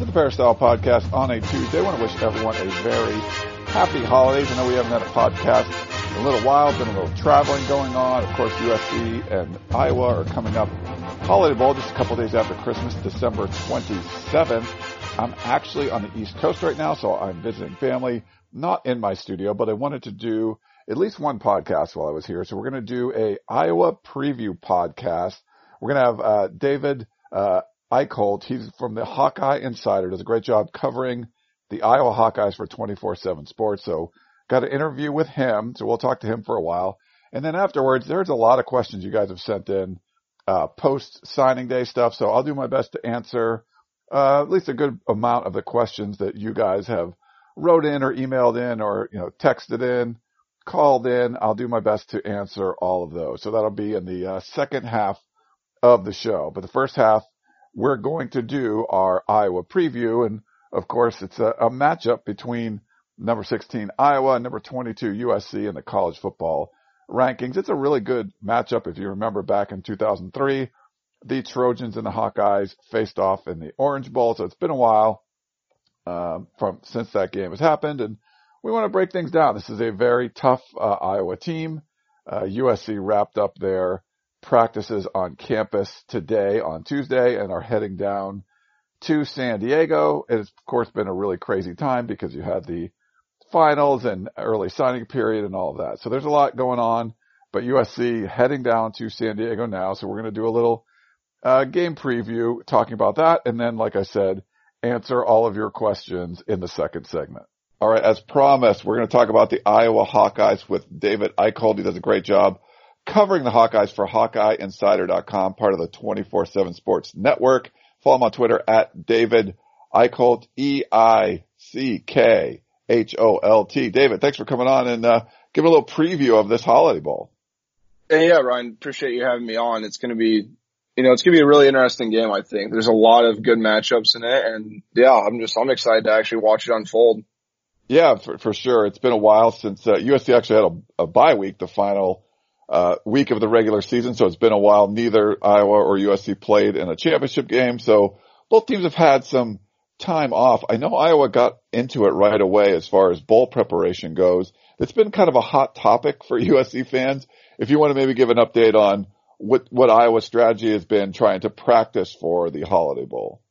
to the Peristyle Podcast on a Tuesday. I want to wish everyone a very happy holidays. I know we haven't had a podcast in a little while, been a little traveling going on. Of course, USC and Iowa are coming up. Holiday Bowl just a couple days after Christmas, December 27th. I'm actually on the East Coast right now, so I'm visiting family, not in my studio, but I wanted to do at least one podcast while I was here. So we're going to do a Iowa preview podcast. We're going to have uh, David uh, Eickholt. He's from the Hawkeye Insider. Does a great job covering the Iowa Hawkeyes for 24/7 Sports. So got an interview with him. So we'll talk to him for a while. And then afterwards, there's a lot of questions you guys have sent in uh, post signing day stuff. So I'll do my best to answer uh, at least a good amount of the questions that you guys have wrote in or emailed in or you know texted in, called in. I'll do my best to answer all of those. So that'll be in the uh, second half of the show. But the first half, we're going to do our Iowa preview. And of course, it's a, a matchup between number 16 Iowa and number 22 USC in the college football rankings. It's a really good matchup. If you remember back in 2003, the Trojans and the Hawkeyes faced off in the Orange Bowl. So it's been a while um, from since that game has happened, and we want to break things down. This is a very tough uh, Iowa team. Uh, USC wrapped up their practices on campus today on Tuesday and are heading down to San Diego. It's of course been a really crazy time because you had the finals and early signing period and all of that. So there's a lot going on, but USC heading down to San Diego now. So we're going to do a little uh, game preview talking about that. And then, like I said, answer all of your questions in the second segment. All right. As promised, we're going to talk about the Iowa Hawkeyes with David Eickholt. He does a great job covering the Hawkeyes for HawkeyeInsider.com, part of the 24-7 Sports Network. Follow him on Twitter at David Eickholt, E-I-C-K-H-O-L-T. David, thanks for coming on and uh, give a little preview of this Holiday Bowl. Hey, yeah, Ryan, appreciate you having me on. It's going to be, you know, it's going to be a really interesting game, I think. There's a lot of good matchups in it, and yeah, I'm just, I'm excited to actually watch it unfold. Yeah, for, for sure. It's been a while since uh, USC actually had a, a bye week, the final uh, week of the regular season, so it's been a while. Neither Iowa or USC played in a championship game, so both teams have had some time off. I know Iowa got into it right away as far as bowl preparation goes. It's been kind of a hot topic for USC fans. If you want to maybe give an update on what what Iowa's strategy has been trying to practice for the Holiday Bowl.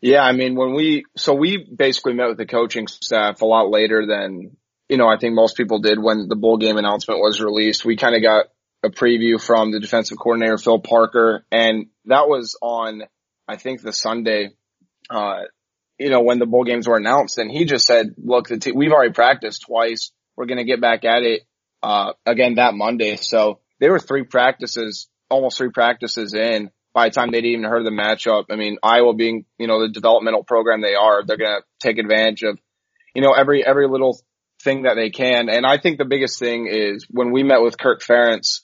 Yeah, I mean, when we, so we basically met with the coaching staff a lot later than you know, I think most people did when the bowl game announcement was released. We kind of got a preview from the defensive coordinator, Phil Parker, and that was on, I think the Sunday, uh, you know, when the bowl games were announced and he just said, look, the t- we've already practiced twice. We're going to get back at it, uh, again that Monday. So there were three practices, almost three practices in by the time they'd even heard the matchup. I mean, Iowa being, you know, the developmental program they are, they're going to take advantage of, you know, every, every little thing that they can. And I think the biggest thing is when we met with Kirk Ferentz,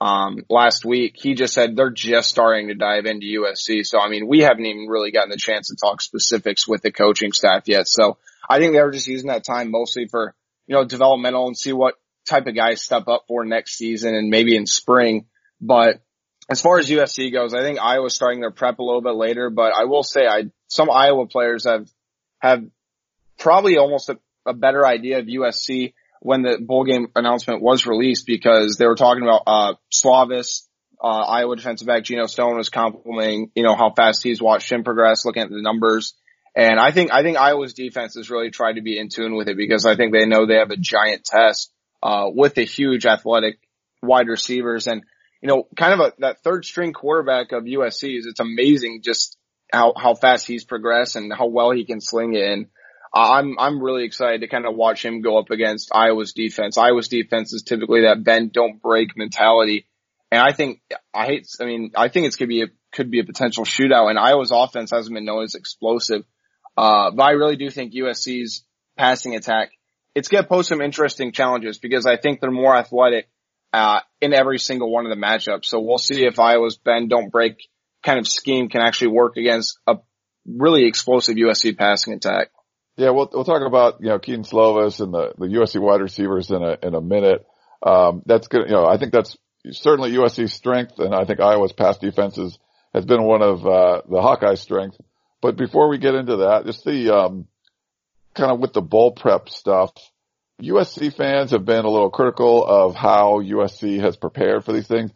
um, last week, he just said they're just starting to dive into USC. So, I mean, we haven't even really gotten the chance to talk specifics with the coaching staff yet. So I think they were just using that time mostly for, you know, developmental and see what type of guys step up for next season and maybe in spring. But as far as USC goes, I think Iowa's starting their prep a little bit later, but I will say I, some Iowa players have, have probably almost a, better idea of USC when the bowl game announcement was released because they were talking about uh Slovis, uh, Iowa defensive back Geno Stone was complimenting, you know, how fast he's watched him progress, looking at the numbers. And I think I think Iowa's defense has really tried to be in tune with it because I think they know they have a giant test uh with the huge athletic wide receivers and you know, kind of a that third string quarterback of USC is it's amazing just how how fast he's progressed and how well he can sling it and I'm I'm really excited to kind of watch him go up against Iowa's defense. Iowa's defense is typically that bend don't break mentality, and I think I hate. I mean, I think it's could be a could be a potential shootout. And Iowa's offense hasn't been known as explosive. Uh, but I really do think USC's passing attack, it's going to pose some interesting challenges because I think they're more athletic, uh, in every single one of the matchups. So we'll see if Iowa's bend don't break kind of scheme can actually work against a really explosive USC passing attack. Yeah, we'll we'll talk about you know Kedon Slovis and the the USC wide receivers in a in a minute. Um, that's good. You know, I think that's certainly USC's strength, and I think Iowa's pass defenses has been one of uh, the Hawkeyes' strength. But before we get into that, just the um, kind of with the bowl prep stuff, USC fans have been a little critical of how USC has prepared for these things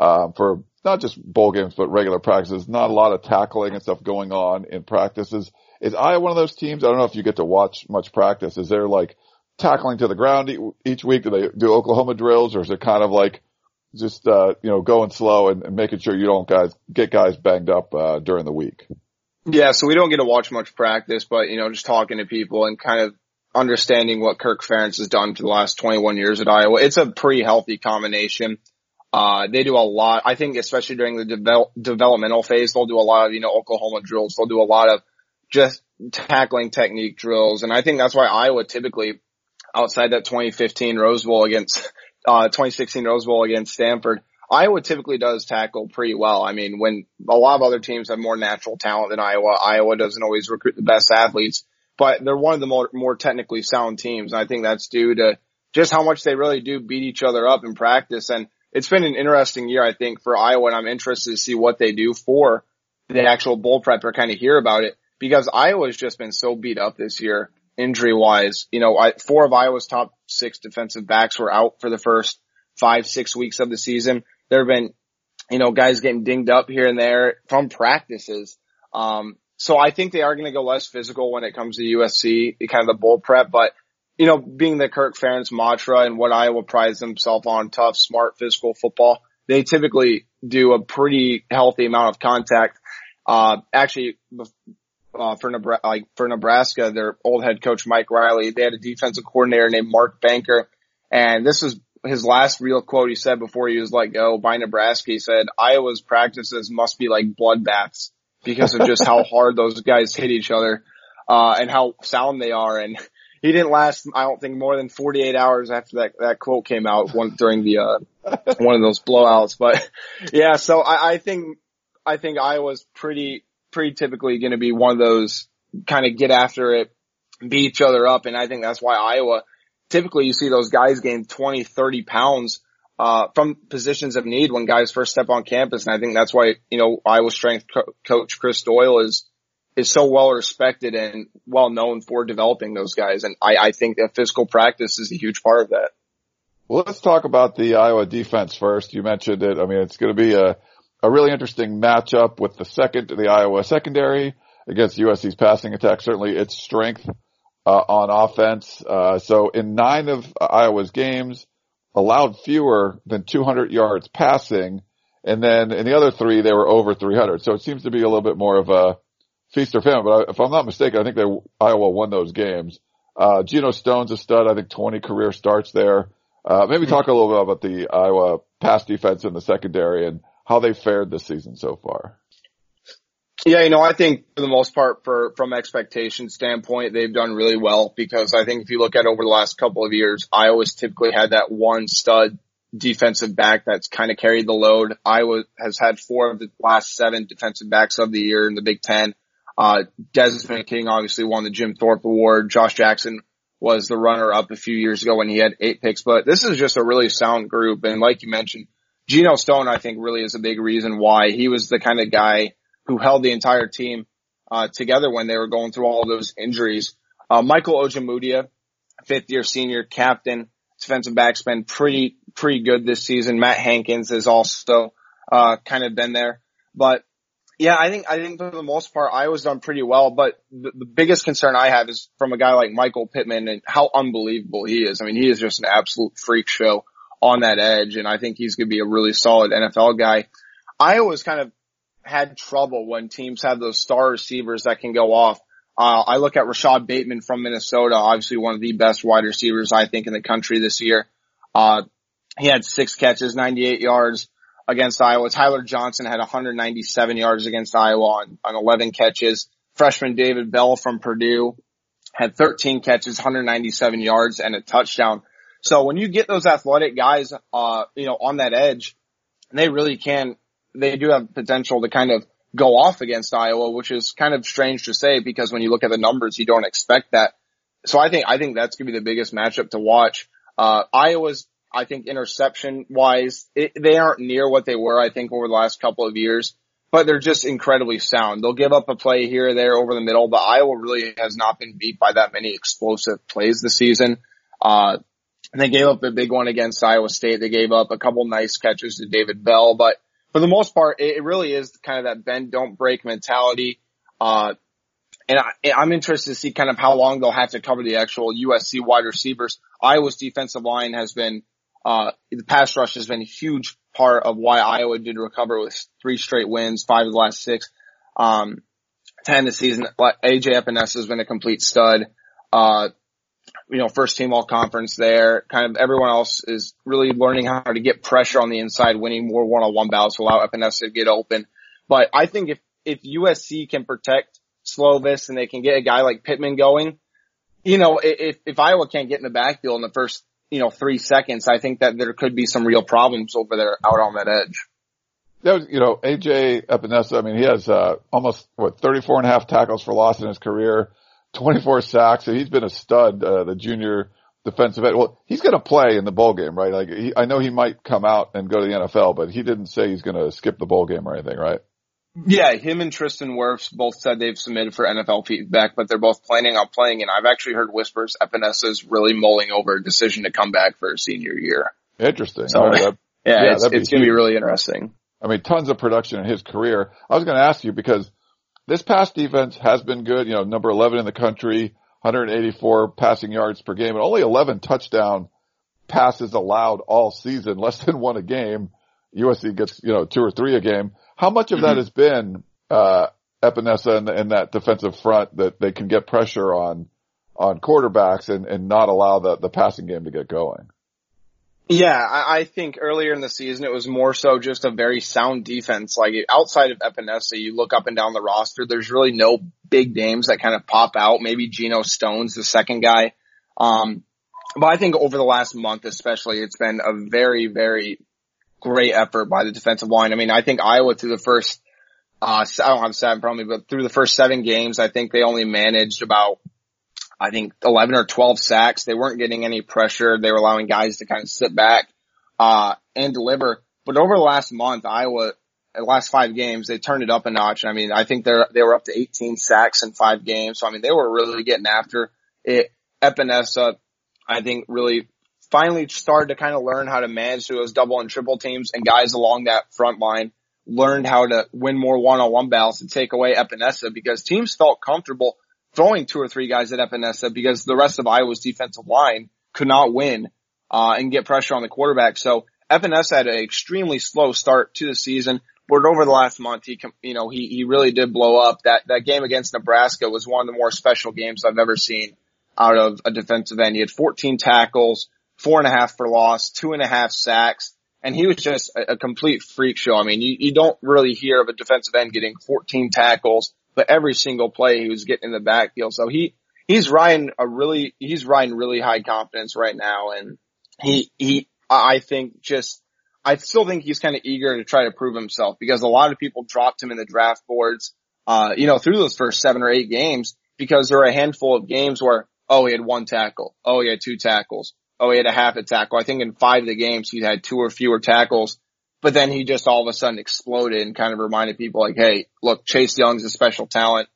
um, for not just bowl games but regular practices. Not a lot of tackling and stuff going on in practices. Is Iowa one of those teams? I don't know if you get to watch much practice. Is there like tackling to the ground each week? Do they do Oklahoma drills or is it kind of like just, uh, you know, going slow and, and, making sure you don't guys get guys banged up, uh, during the week? Yeah. So we don't get to watch much practice, but you know, just talking to people and kind of understanding what Kirk Ferentz has done for the last 21 years at Iowa. It's a pretty healthy combination. Uh, they do a lot. I think especially during the devel- developmental phase, they'll do a lot of, you know, Oklahoma drills. They'll do a lot of just tackling technique drills. And I think that's why Iowa typically outside that 2015 Rose Bowl against, uh, 2016 Rose Bowl against Stanford, Iowa typically does tackle pretty well. I mean, when a lot of other teams have more natural talent than Iowa, Iowa doesn't always recruit the best athletes, but they're one of the more, more technically sound teams. And I think that's due to just how much they really do beat each other up in practice. And it's been an interesting year, I think, for Iowa, and I'm interested to see what they do for the actual bowl prep or kind of hear about it because Iowa's just been so beat up this year injury wise. You know, I, four of Iowa's top six defensive backs were out for the first five, six weeks of the season. There have been, you know, guys getting dinged up here and there from practices. Um, so I think they are going to go less physical when it comes to USC, kind of the bowl prep, but you know, being the Kirk Ferentz mantra and what Iowa prides themselves on, tough, smart, physical football, they typically do a pretty healthy amount of contact. Uh, actually, uh, for Nebraska, like for Nebraska, their old head coach Mike Riley, they had a defensive coordinator named Mark Banker, and this is his last real quote he said before he was let go by Nebraska. He said, "Iowa's practices must be like bloodbaths because of just how hard those guys hit each other, uh, and how sound they are." And he didn't last, I don't think, more than 48 hours after that that quote came out one during the uh, one of those blowouts. But yeah, so I, I think I think Iowa's pretty pretty typically going to be one of those kind of get after it, beat each other up. And I think that's why Iowa, typically you see those guys gain 20, 30 pounds, uh, from positions of need when guys first step on campus. And I think that's why, you know, Iowa strength co- coach Chris Doyle is, is so well respected and well known for developing those guys. And I, I think that physical practice is a huge part of that. Well, let's talk about the Iowa defense first. You mentioned it. I mean, it's going to be a, a really interesting matchup with the second, the Iowa secondary against USC's passing attack. Certainly its strength uh, on offense. Uh, so in nine of Iowa's games, allowed fewer than 200 yards passing, and then in the other three they were over 300. So it seems to be a little bit more of a feast or famine. But if I'm not mistaken, I think they Iowa won those games. Uh, Geno Stone's a stud. I think 20 career starts there. Uh, maybe talk a little bit about the Iowa pass defense in the secondary and how they fared this season so far. Yeah, you know, I think for the most part, for from expectation standpoint, they've done really well because I think if you look at over the last couple of years, Iowa's typically had that one stud defensive back that's kind of carried the load. Iowa has had four of the last seven defensive backs of the year in the Big Ten. Uh, Desmond King obviously won the Jim Thorpe Award. Josh Jackson was the runner up a few years ago when he had eight picks, but this is just a really sound group. And like you mentioned, Geno Stone, I think, really is a big reason why he was the kind of guy who held the entire team uh, together when they were going through all those injuries. Uh, Michael Ojemudia, fifth year senior captain, defensive back's been pretty pretty good this season. Matt Hankins has also uh, kind of been there, but yeah, I think I think for the most part Iowa's done pretty well. But the, the biggest concern I have is from a guy like Michael Pittman and how unbelievable he is. I mean, he is just an absolute freak show on that edge, and I think he's going to be a really solid NFL guy. Iowa's kind of had trouble when teams have those star receivers that can go off. Uh, I look at Rashod Bateman from Minnesota, obviously one of the best wide receivers I think in the country this year. Uh, he had six catches, 98 yards against Iowa. Tyler Johnson had 197 yards against Iowa on, on 11 catches, freshman David Bell from Purdue had 13 catches, 197 yards and a touchdown. So when you get those athletic guys, uh, you know, on that edge, they really can, they do have potential to kind of go off against Iowa, which is kind of strange to say because when you look at the numbers, you don't expect that. So I think, I think that's going to be the biggest matchup to watch. Uh, Iowa's, I think interception wise, it, they aren't near what they were, I think, over the last couple of years but they're just incredibly sound. They'll give up a play here or there over the middle, but Iowa really has not been beat by that many explosive plays this season. Uh, they gave up a big one against Iowa State. They gave up a couple nice catches to David Bell, but for the most part, it really is kind of that bend don't break mentality. Uh, and I, I'm interested to see kind of how long they'll have to cover the actual USC wide receivers. Iowa's defensive line has been, uh, the pass rush has been a huge part of why Iowa did recover with three straight wins, five of the last six. Um, 10 this season. AJ Epenesa has been a complete stud. Uh, you know, first team all conference there. Kind of everyone else is really learning how to get pressure on the inside, winning more one-on-one battles to allow Epenesa to get open. But I think if, if USC can protect Slovis and they can get a guy like Pittman going, you know, if, if Iowa can't get in the backfield in the first you know, three seconds, I think that there could be some real problems over there out on that edge. That was, you know, AJ Epenesa, I mean, he has, uh, almost, what, 34 and a half tackles for loss in his career, 24 sacks. So he's been a stud, uh, the junior defensive end. Well, he's going to play in the bowl game, right? Like, he, I know he might come out and go to the NFL, but he didn't say he's going to skip the bowl game or anything, right? Yeah, him and Tristan Wirfs both said they've submitted for NFL feedback, but they're both planning on playing. And I've actually heard whispers Epenesa is really mulling over a decision to come back for a senior year. Interesting. So, yeah, yeah, it's, it's going to be really interesting. I mean, tons of production in his career. I was going to ask you because this pass defense has been good. You know, number 11 in the country, 184 passing yards per game, and only 11 touchdown passes allowed all season, less than one a game. USC gets, you know, two or three a game. How much of mm-hmm. that has been, uh, Epenesa and, and that defensive front that they can get pressure on, on quarterbacks and, and not allow the, the passing game to get going? Yeah, I, I think earlier in the season it was more so just a very sound defense. Like outside of Epenesa, you look up and down the roster, there's really no big names that kind of pop out. Maybe Geno Stone's the second guy. Um, but I think over the last month especially, it's been a very, very great effort by the defensive line. I mean, I think Iowa through the first, uh, I don't have seven probably, but through the first seven games, I think they only managed about, I think 11 or 12 sacks. They weren't getting any pressure. They were allowing guys to kind of sit back, uh, and deliver. But over the last month, Iowa, the last five games, they turned it up a notch. I mean, I think they're, they were up to 18 sacks in five games. So I mean, they were really getting after it. Epenesa, I think really finally started to kind of learn how to manage those double and triple teams and guys along that front line learned how to win more one-on-one battles and take away Epenesa because teams felt comfortable throwing two or three guys at Epenesa because the rest of Iowa's defensive line could not win, uh, and get pressure on the quarterback. So Epenesa had an extremely slow start to the season, but over the last month, he, you know, he, he really did blow up. That, that game against Nebraska was one of the more special games I've ever seen out of a defensive end. He had 14 tackles, four and a half for loss, two and a half sacks, and he was just a, a complete freak show. I mean, you, you don't really hear of a defensive end getting 14 tackles, but every single play he was getting in the backfield. So he, he's riding a really, he's riding really high confidence right now. And he, he, I think just, I still think he's kind of eager to try to prove himself because a lot of people dropped him in the draft boards, uh, you know, through those first seven or eight games because there are a handful of games where, oh, he had one tackle. Oh, he had two tackles oh, he had a half a tackle. I think in five of the games he had two or fewer tackles, but then he just all of a sudden exploded and kind of reminded people like, hey, look, Chase Young's a special talent,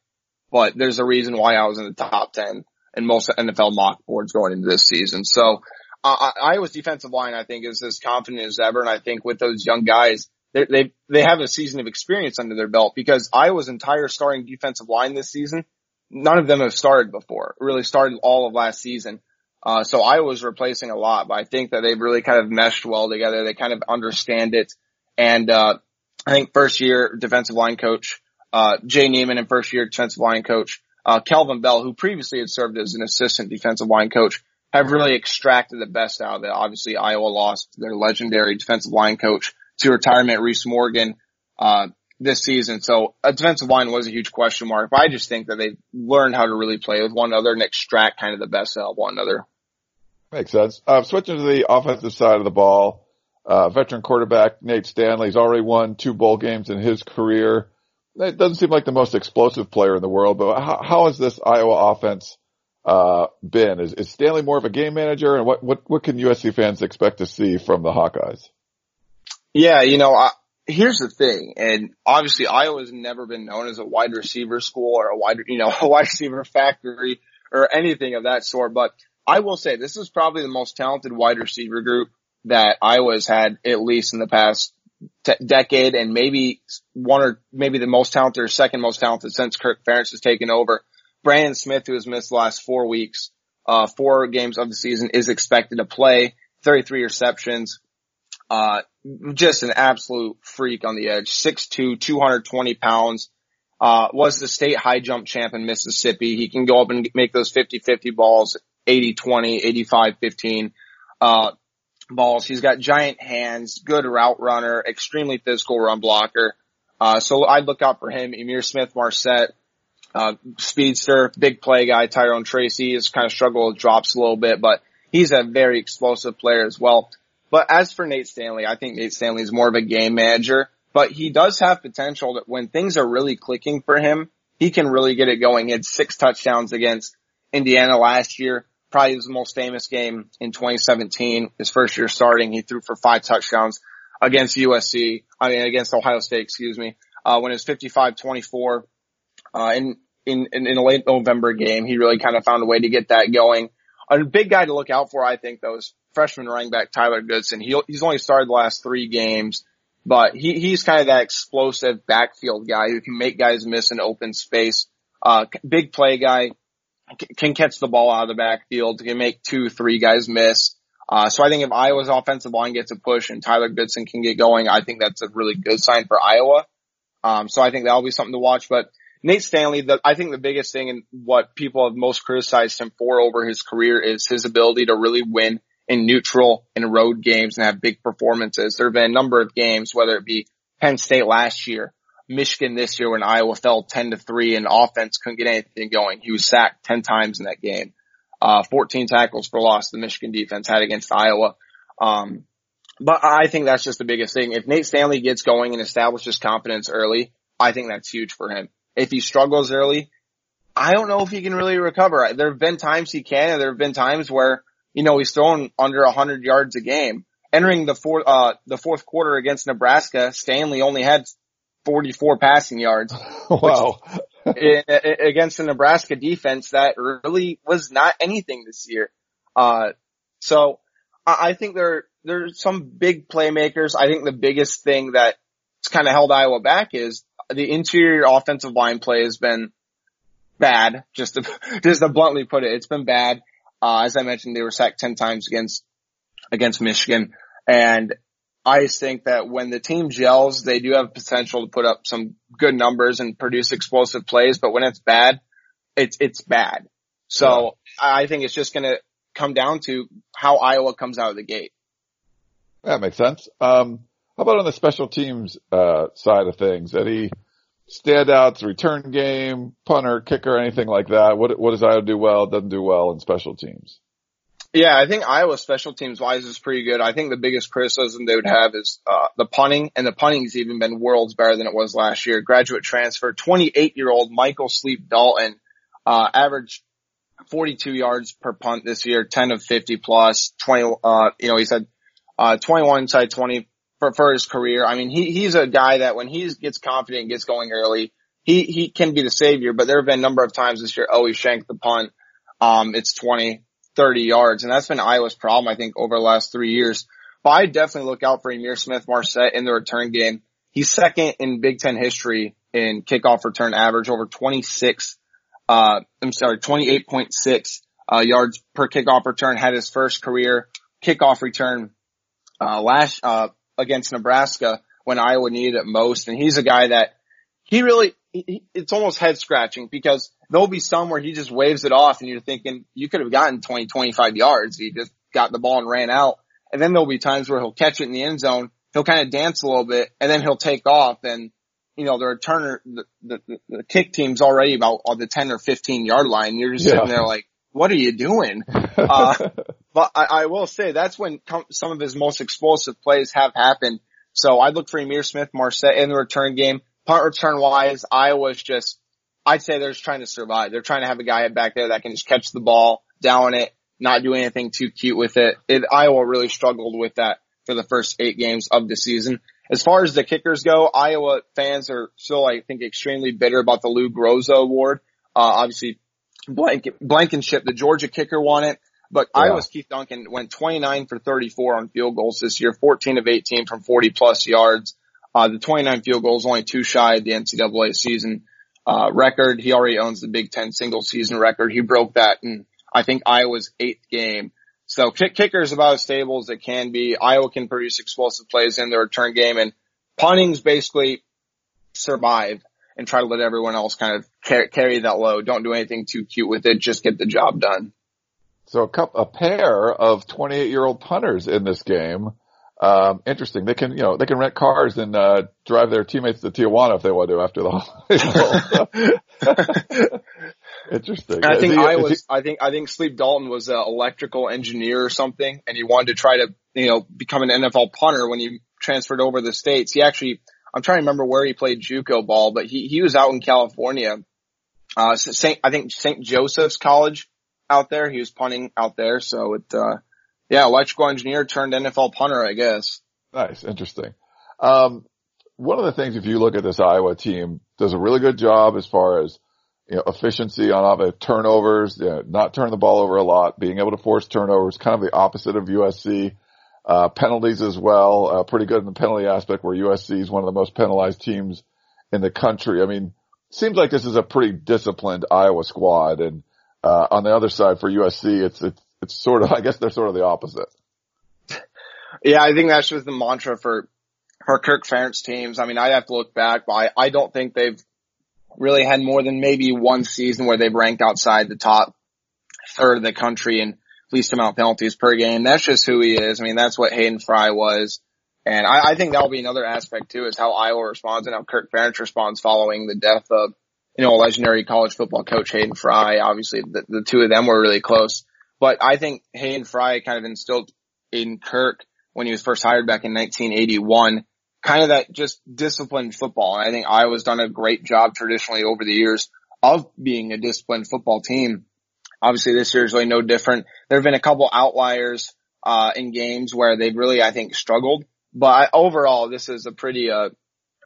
but there's a reason why I was in the top 10 in most NFL mock boards going into this season. So, uh, Iowa's defensive line, I think, is as confident as ever. And I think with those young guys, they, they have a season of experience under their belt because Iowa's entire starting defensive line this season, none of them have started before, really started all of last season. Uh, so I was replacing a lot, but I think that they've really kind of meshed well together. They kind of understand it. And, uh, I think first year defensive line coach, uh, Jay Niemann and first year defensive line coach, uh, Kelvin Bell, who previously had served as an assistant defensive line coach, have really extracted the best out of it. Obviously Iowa lost their legendary defensive line coach to retirement, Reese Morgan. Uh, this season. So a defensive line was a huge question mark, but I just think that they learned how to really play with one another and extract kind of the best out of one another. Makes sense. Uh, switching to the offensive side of the ball, uh, veteran quarterback Nate Stanley's already won two bowl games in his career. It doesn't seem like the most explosive player in the world, but how, how has this Iowa offense uh, been? Is, is Stanley more of a game manager, and what what what can USC fans expect to see from the Hawkeyes? Yeah, you know, I, here's the thing, and obviously Iowa's never been known as a wide receiver school or a wide, you know, a wide receiver factory or anything of that sort. But I will say this is probably the most talented wide receiver group that Iowa's had at least in the past t- decade, and maybe one or maybe the most talented or second most talented since Kirk Ferentz has taken over. Brandon Smith, who has missed the last four weeks, uh, four games of the season, is expected to play. 33 receptions. Uh, just an absolute freak on the edge. 6'2", 220 pounds. Uh, was the state high jump champ in Mississippi. He can go up and make those 50-50 balls, 80-20, 85-15, uh, balls. He's got giant hands, good route runner, extremely physical run blocker. Uh, so I'd look out for him. Ihmir Smith-Marsette, uh, speedster, big play guy. Tyrone Tracy has kind of struggled with drops a little bit, but he's a very explosive player as well. But as for Nate Stanley, I think Nate Stanley is more of a game manager, but he does have potential that when things are really clicking for him, he can really get it going. He had six touchdowns against Indiana last year. Probably his most famous game in 2017, his first year starting. He threw for five touchdowns against USC, I mean, against Ohio State, excuse me, uh, when it was 55-24, uh, in, in, in a late November game. He really kind of found a way to get that going. A big guy to look out for, I think, though, is freshman running back Tyler Goodson. He, he's only started the last three games, but he, he's kind of that explosive backfield guy who can make guys miss in open space. Uh, big play guy, can catch the ball out of the backfield, can make two, three guys miss. Uh, so I think if Iowa's offensive line gets a push and Tyler Goodson can get going, I think that's a really good sign for Iowa. Um, so I think that'll be something to watch, but Nate Stanley, the, I think the biggest thing and what people have most criticized him for over his career is his ability to really win in neutral and road games and have big performances. There have been a number of games, whether it be Penn State last year, Michigan this year when Iowa fell 10 to 3 and offense couldn't get anything going. He was sacked 10 times in that game. Uh, 14 tackles for loss the Michigan defense had against Iowa. Um, but I think that's just the biggest thing. If Nate Stanley gets going and establishes confidence early, I think that's huge for him if he struggles early, I don't know if he can really recover. There have been times he can, and there have been times where, you know, he's thrown under a hundred yards a game. Entering the fourth, uh, the fourth quarter against Nebraska, Stanley only had 44 passing yards. wow. against the Nebraska defense that really was not anything this year. Uh, so I think there, there's some big playmakers. I think the biggest thing that's kind of held Iowa back is the interior offensive line play has been bad. Just to, just to bluntly put it, it's been bad. Uh, as I mentioned, they were sacked 10 times against, against Michigan. And I think that when the team gels, they do have potential to put up some good numbers and produce explosive plays. But when it's bad, it's, it's bad. So yeah. I think it's just going to come down to how Iowa comes out of the gate. That makes sense. Um, how about on the special teams uh, side of things? Any standouts, return game, punter, kicker, anything like that? What what does Iowa do well? Doesn't do well in special teams? Yeah, I think Iowa special teams wise is pretty good. I think the biggest criticism they would have is uh, the punting, and the punting's even been worlds better than it was last year. Graduate transfer, 28 year old Michael Sleep Dalton, uh, averaged 42 yards per punt this year, 10 of 50 plus, 20, uh, you know, he said, uh, 21 inside 20 for, for his career. I mean, he, he's a guy that when he gets confident, and gets going early, he, he can be the savior, but there have been a number of times this year, oh, he shanked the punt. Um, it's 20, 30 yards. And that's been Iowa's problem, I think, over the last three years. But I definitely look out for Ihmir Smith Marsette in the return game. He's second in Big Ten history in kickoff return average over 26, uh, I'm sorry, 28.6, uh, yards per kickoff return had his first career kickoff return, uh, last, uh, against Nebraska when Iowa needed it most. And he's a guy that he really, he, it's almost head scratching because there'll be some where he just waves it off and you're thinking you could have gotten 20, 25 yards. He just got the ball and ran out. And then there'll be times where he'll catch it in the end zone. He'll kind of dance a little bit and then he'll take off and you know, the returner, the, the, the kick team's already about on the 10 or 15 yard line. You're just yeah. sitting there like, what are you doing? Uh, but I, I, will say that's when com- some of his most explosive plays have happened. So I look for Ihmir Smith-Marsette in the return game. Punt return wise, Iowa's just, I'd say they're just trying to survive. They're trying to have a guy back there that can just catch the ball, down it, not do anything too cute with it. it. Iowa really struggled with that for the first eight games of the season. As far as the kickers go, Iowa fans are still, I think, extremely bitter about the Lou Groza award. Uh, obviously, Blank, Blankenship, the Georgia kicker won it, but yeah. Iowa's Keith Duncan went 29 for 34 on field goals this year, 14 of 18 from 40 plus yards. Uh, the 29 field goals only two shy of the NCAA season, uh, record. He already owns the Big Ten single season record. He broke that in, I think, Iowa's eighth game. So kick, kicker is about as stable as it can be. Iowa can produce explosive plays in the return game and punting's basically survive and try to let everyone else kind of carry, carry that load. Don't do anything too cute with it. Just get the job done. So a, couple, a pair of 28 year old punters in this game. Um, interesting. They can, you know, they can rent cars and, uh, drive their teammates to Tijuana if they want to after the holiday. interesting. I think he, I was, he, I think, I think Sleep Dalton was an electrical engineer or something and he wanted to try to, you know, become an NFL punter when he transferred over the States. He actually, I'm trying to remember where he played JUCO ball, but he, he was out in California. Uh, St. I think St. Joseph's College out there. He was punting out there. So it, uh, yeah, electrical engineer turned NFL punter, I guess. Nice. Interesting. Um, one of the things, if you look at this Iowa team, does a really good job as far as, you know, efficiency on offense, turnovers, you know, not turning the ball over a lot, being able to force turnovers, kind of the opposite of USC. Uh, penalties as well, uh, pretty good in the penalty aspect where USC is one of the most penalized teams in the country. I mean, seems like this is a pretty disciplined Iowa squad. And, uh, on the other side for USC, it's, it's, it's sort of, I guess they're sort of the opposite. Yeah, I think that's just the mantra for, for Kirk Ferentz teams. I mean, I'd have to look back, but I, I don't think they've really had more than maybe one season where they've ranked outside the top third of the country. And, least amount penalties per game. That's just who he is. I mean, that's what Hayden Fry was. And I, I think that'll be another aspect too, is how Iowa responds and how Kirk Ferentz responds following the death of, you know, legendary college football coach Hayden Fry. Obviously, the, the two of them were really close. But I think Hayden Fry kind of instilled in Kirk when he was first hired back in 1981, kind of that just disciplined football. And I think Iowa's done a great job traditionally over the years of being a disciplined football team. Obviously this year is really no different. There have been a couple outliers, uh, in games where they've really, I think, struggled. But overall, this is a pretty, uh,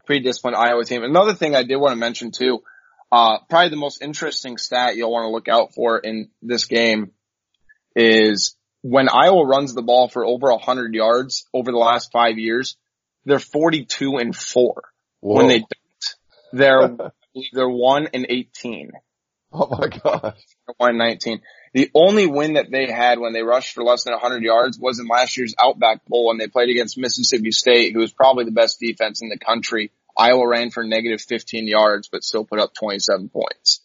pretty disciplined Iowa team. Another thing I did want to mention too, uh, probably the most interesting stat you'll want to look out for in this game is when Iowa runs the ball for over a hundred yards over the last five years, they're 42 and four. Whoa. When they don't, they're, they're one and 18. Oh my gosh. 119. The only win that they had when they rushed for less than 100 yards was in last year's Outback Bowl when they played against Mississippi State, who was probably the best defense in the country. Iowa ran for negative 15 yards, but still put up 27 points.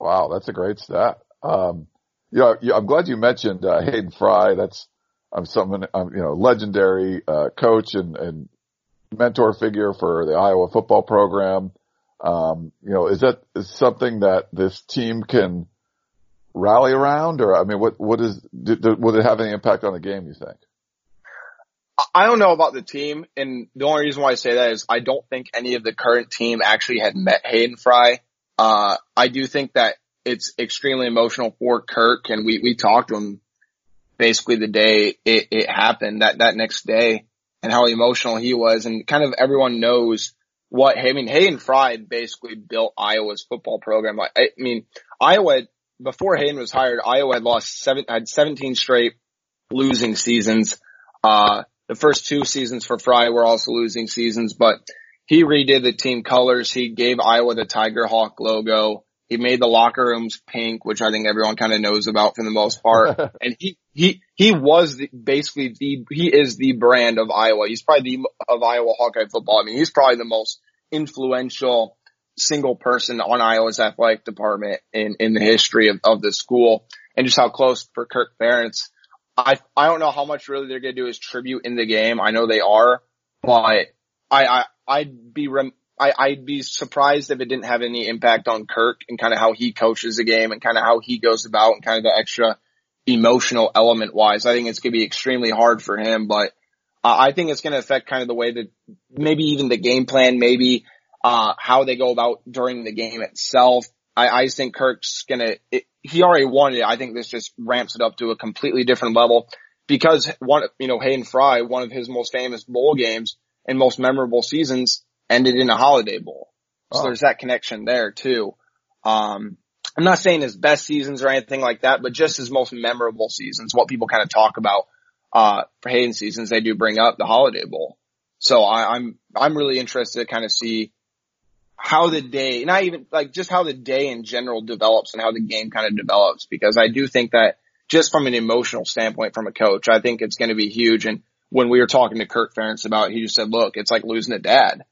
Wow, that's a great stat. Um, you know, I'm glad you mentioned uh, Hayden Fry. That's I'm someone, I'm, you know, legendary uh, coach and, and mentor figure for the Iowa football program. Um, you know, is that something that this team can rally around, or I mean, what what is did, would it have any impact on the game? You think? I don't know about the team, and the only reason why I say that is I don't think any of the current team actually had met Hayden Fry. Uh, I do think that it's extremely emotional for Kirk, and we we talked to him basically the day it, it happened that that next day, and how emotional he was, and kind of everyone knows what I mean, Hayden Fry basically built Iowa's football program. I, I mean, Iowa before Hayden was hired, Iowa had lost seven, had 17 straight losing seasons. Uh, the first two seasons for Fry were also losing seasons, but he redid the team colors. He gave Iowa the Tiger Hawk logo. He made the locker rooms pink, which I think everyone kind of knows about for the most part. and he, he, he was the, basically the, he is the brand of Iowa. He's probably the, of Iowa Hawkeye football. I mean, he's probably the most influential single person on Iowa's athletic department in, in the history of, of the school and just how close for Kirk Ferentz. I, I don't know how much really they're going to do as tribute in the game. I know they are, but I, I, I'd be rem- I, I'd be surprised if it didn't have any impact on Kirk and kind of how he coaches the game and kind of how he goes about and kind of the extra emotional element wise. I think it's going to be extremely hard for him, but uh, I think it's going to affect kind of the way that maybe even the game plan, maybe uh, how they go about during the game itself. I, I think Kirk's going to, he already won it. I think this just ramps it up to a completely different level because one, you know, Hayden Fry, one of his most famous bowl games and most memorable seasons ended in a holiday bowl. So oh. there's that connection there too. Um, I'm not saying his best seasons or anything like that, but just his most memorable seasons, what people kind of talk about, uh, for Hayden seasons, they do bring up the holiday bowl. So I, I'm, I'm really interested to kind of see how the day, not even like just how the day in general develops and how the game kind of develops because I do think that just from an emotional standpoint from a coach, I think it's going to be huge. And when we were talking to Kirk Ferentz about, it, he just said, look, it's like losing a dad.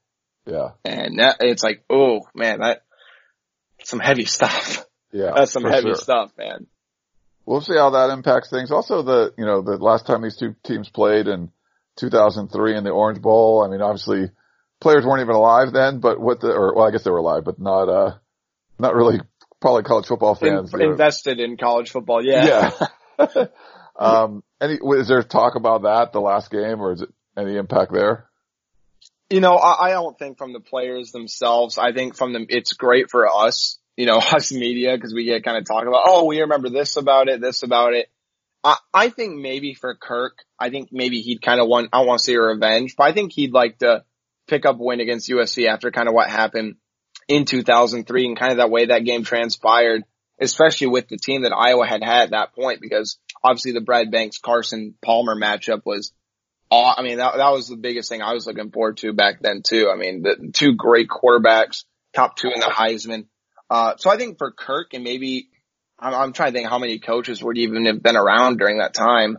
Yeah. And that, it's like, oh man, that, some heavy stuff. Yeah. That's some heavy sure. stuff, man. We'll see how that impacts things. Also the, you know, the last time these two teams played in 2003 in the Orange Bowl, I mean, obviously players weren't even alive then, but what the, or well, I guess they were alive, but not, uh, not really probably college football fans. In, invested in college football. Yeah. Yeah. um, any, is there talk about that the last game or is it any impact there? You know, I, I don't think from the players themselves. I think from them, it's great for us, you know, us media, because we get kind of talk about, oh, we remember this about it, this about it. I, I think maybe for Kirk, I think maybe he'd kind of want, I want to say revenge, but I think he'd like to pick up win against USC after kind of what happened in 2003 and kind of that way that game transpired, especially with the team that Iowa had had at that point, because obviously the Brad Banks Carson Palmer matchup was I mean, that, that was the biggest thing I was looking forward to back then too. I mean, the two great quarterbacks, top two in the Heisman. Uh, so I think for Kirk and maybe I'm, I'm trying to think how many coaches would even have been around during that time,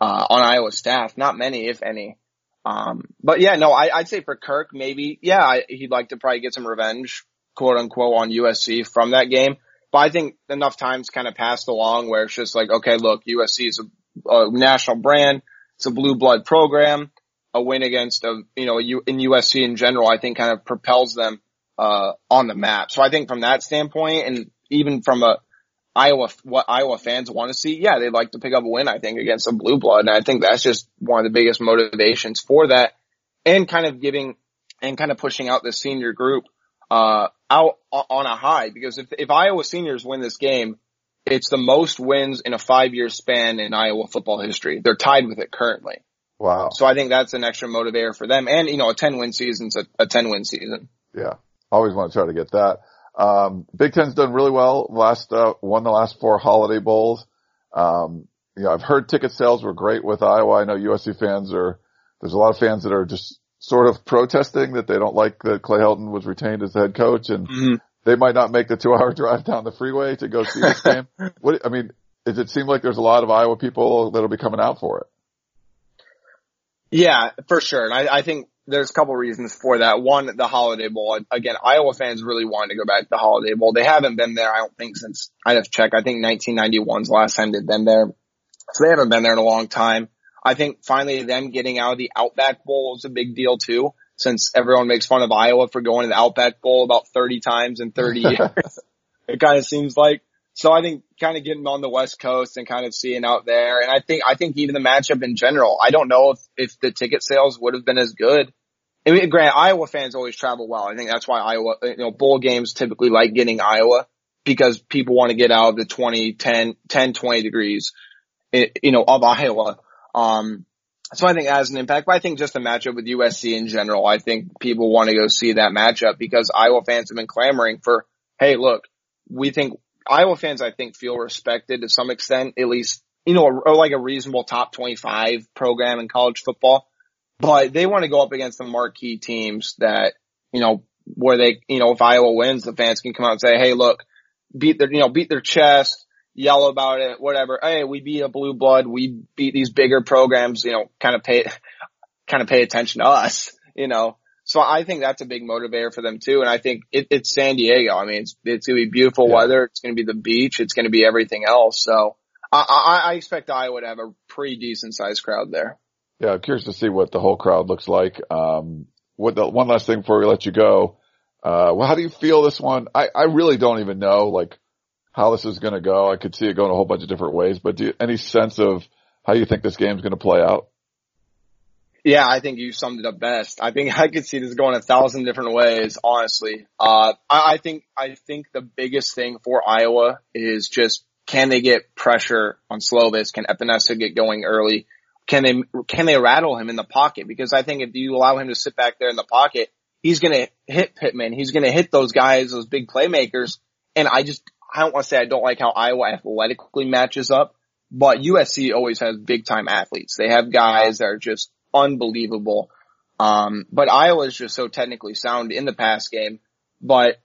uh, on Iowa staff. Not many, if any. Um, but yeah, no, I, I'd say for Kirk, maybe, yeah, I, he'd like to probably get some revenge, quote unquote, on USC from that game. But I think enough times kind of passed along where it's just like, okay, look, USC is a, a national brand. It's a blue blood program. A win against a, you know, you in USC in general, I think kind of propels them, uh, on the map. So I think from that standpoint and even from a Iowa, what Iowa fans want to see, yeah, they'd like to pick up a win, I think, against a blue blood. And I think that's just one of the biggest motivations for that and kind of giving and kind of pushing out the senior group, uh, out on a high because if, if Iowa seniors win this game, it's the most wins in a five year span in Iowa football history. They're tied with it currently. Wow. So I think that's an extra motivator for them. And, you know, a 10 win season's a, a 10 win season. Yeah. Always want to try to get that. Um, Big Ten's done really well. Last, uh, won the last four holiday bowls. Um, you know, I've heard ticket sales were great with Iowa. I know USC fans are, there's a lot of fans that are just sort of protesting that they don't like that Clay Helton was retained as the head coach and mm-hmm they might not make the two hour drive down the freeway to go see this game. what, I mean, does it seem like there's a lot of Iowa people that'll be coming out for it? Yeah, for sure. And I, I think there's a couple reasons for that. One, the Holiday Bowl. Again, Iowa fans really wanted to go back to the Holiday Bowl. They haven't been there, I don't think, since I'd have to check. I think 1991's the last time they've been there. So they haven't been there in a long time. I think finally them getting out of the Outback Bowl was a big deal too since everyone makes fun of Iowa for going to the Outback Bowl about 30 times in 30 years. it kind of seems like. So I think kind of getting on the West Coast and kind of seeing out there. And I think, I think even the matchup in general, I don't know if, if the ticket sales would have been as good. I mean, grant Iowa fans always travel well. I think that's why Iowa, you know, bowl games typically like getting Iowa because people want to get out of the 20, 10, 10, 20 degrees, you know, of Iowa. Um, so I think has an impact, but I think just the matchup with USC in general, I think people want to go see that matchup because Iowa fans have been clamoring for, hey, look, we think Iowa fans, I think, feel respected to some extent, at least, you know, or like a reasonable top 25 program in college football, but they want to go up against the marquee teams that, you know, where they, you know, if Iowa wins, the fans can come out and say, hey, look, beat their, you know, beat their chest, yell about it, whatever. Hey, we beat a blue blood. We beat these bigger programs, you know, kind of pay, kind of pay attention to us, you know. So I think that's a big motivator for them too. And I think it, it's San Diego. I mean, it's, it's going to be beautiful yeah. weather. It's going to be the beach. It's going to be everything else. So I, I, I expect Iowa to have a pretty decent sized crowd there. Yeah. I'm curious to see what the whole crowd looks like. Um, what the one last thing before we let you go, Uh, well, how do you feel this one? I, I really don't even know like how this is going to go. I could see it going a whole bunch of different ways, but do you, any sense of how you think this game's going to play out? Yeah, I think you summed it up best. I think I could see this going a thousand different ways, honestly. Uh, I, I think, I think the biggest thing for Iowa is just can they get pressure on Slovis? Can Epenesa get going early? Can they, can they rattle him in the pocket? Because I think if you allow him to sit back there in the pocket, he's going to hit Pittman. He's going to hit those guys, those big playmakers. And I just, I don't want to say I don't like how Iowa athletically matches up, but USC always has big time athletes. They have guys that are just unbelievable. Um, but Iowa is just so technically sound in the pass game. But,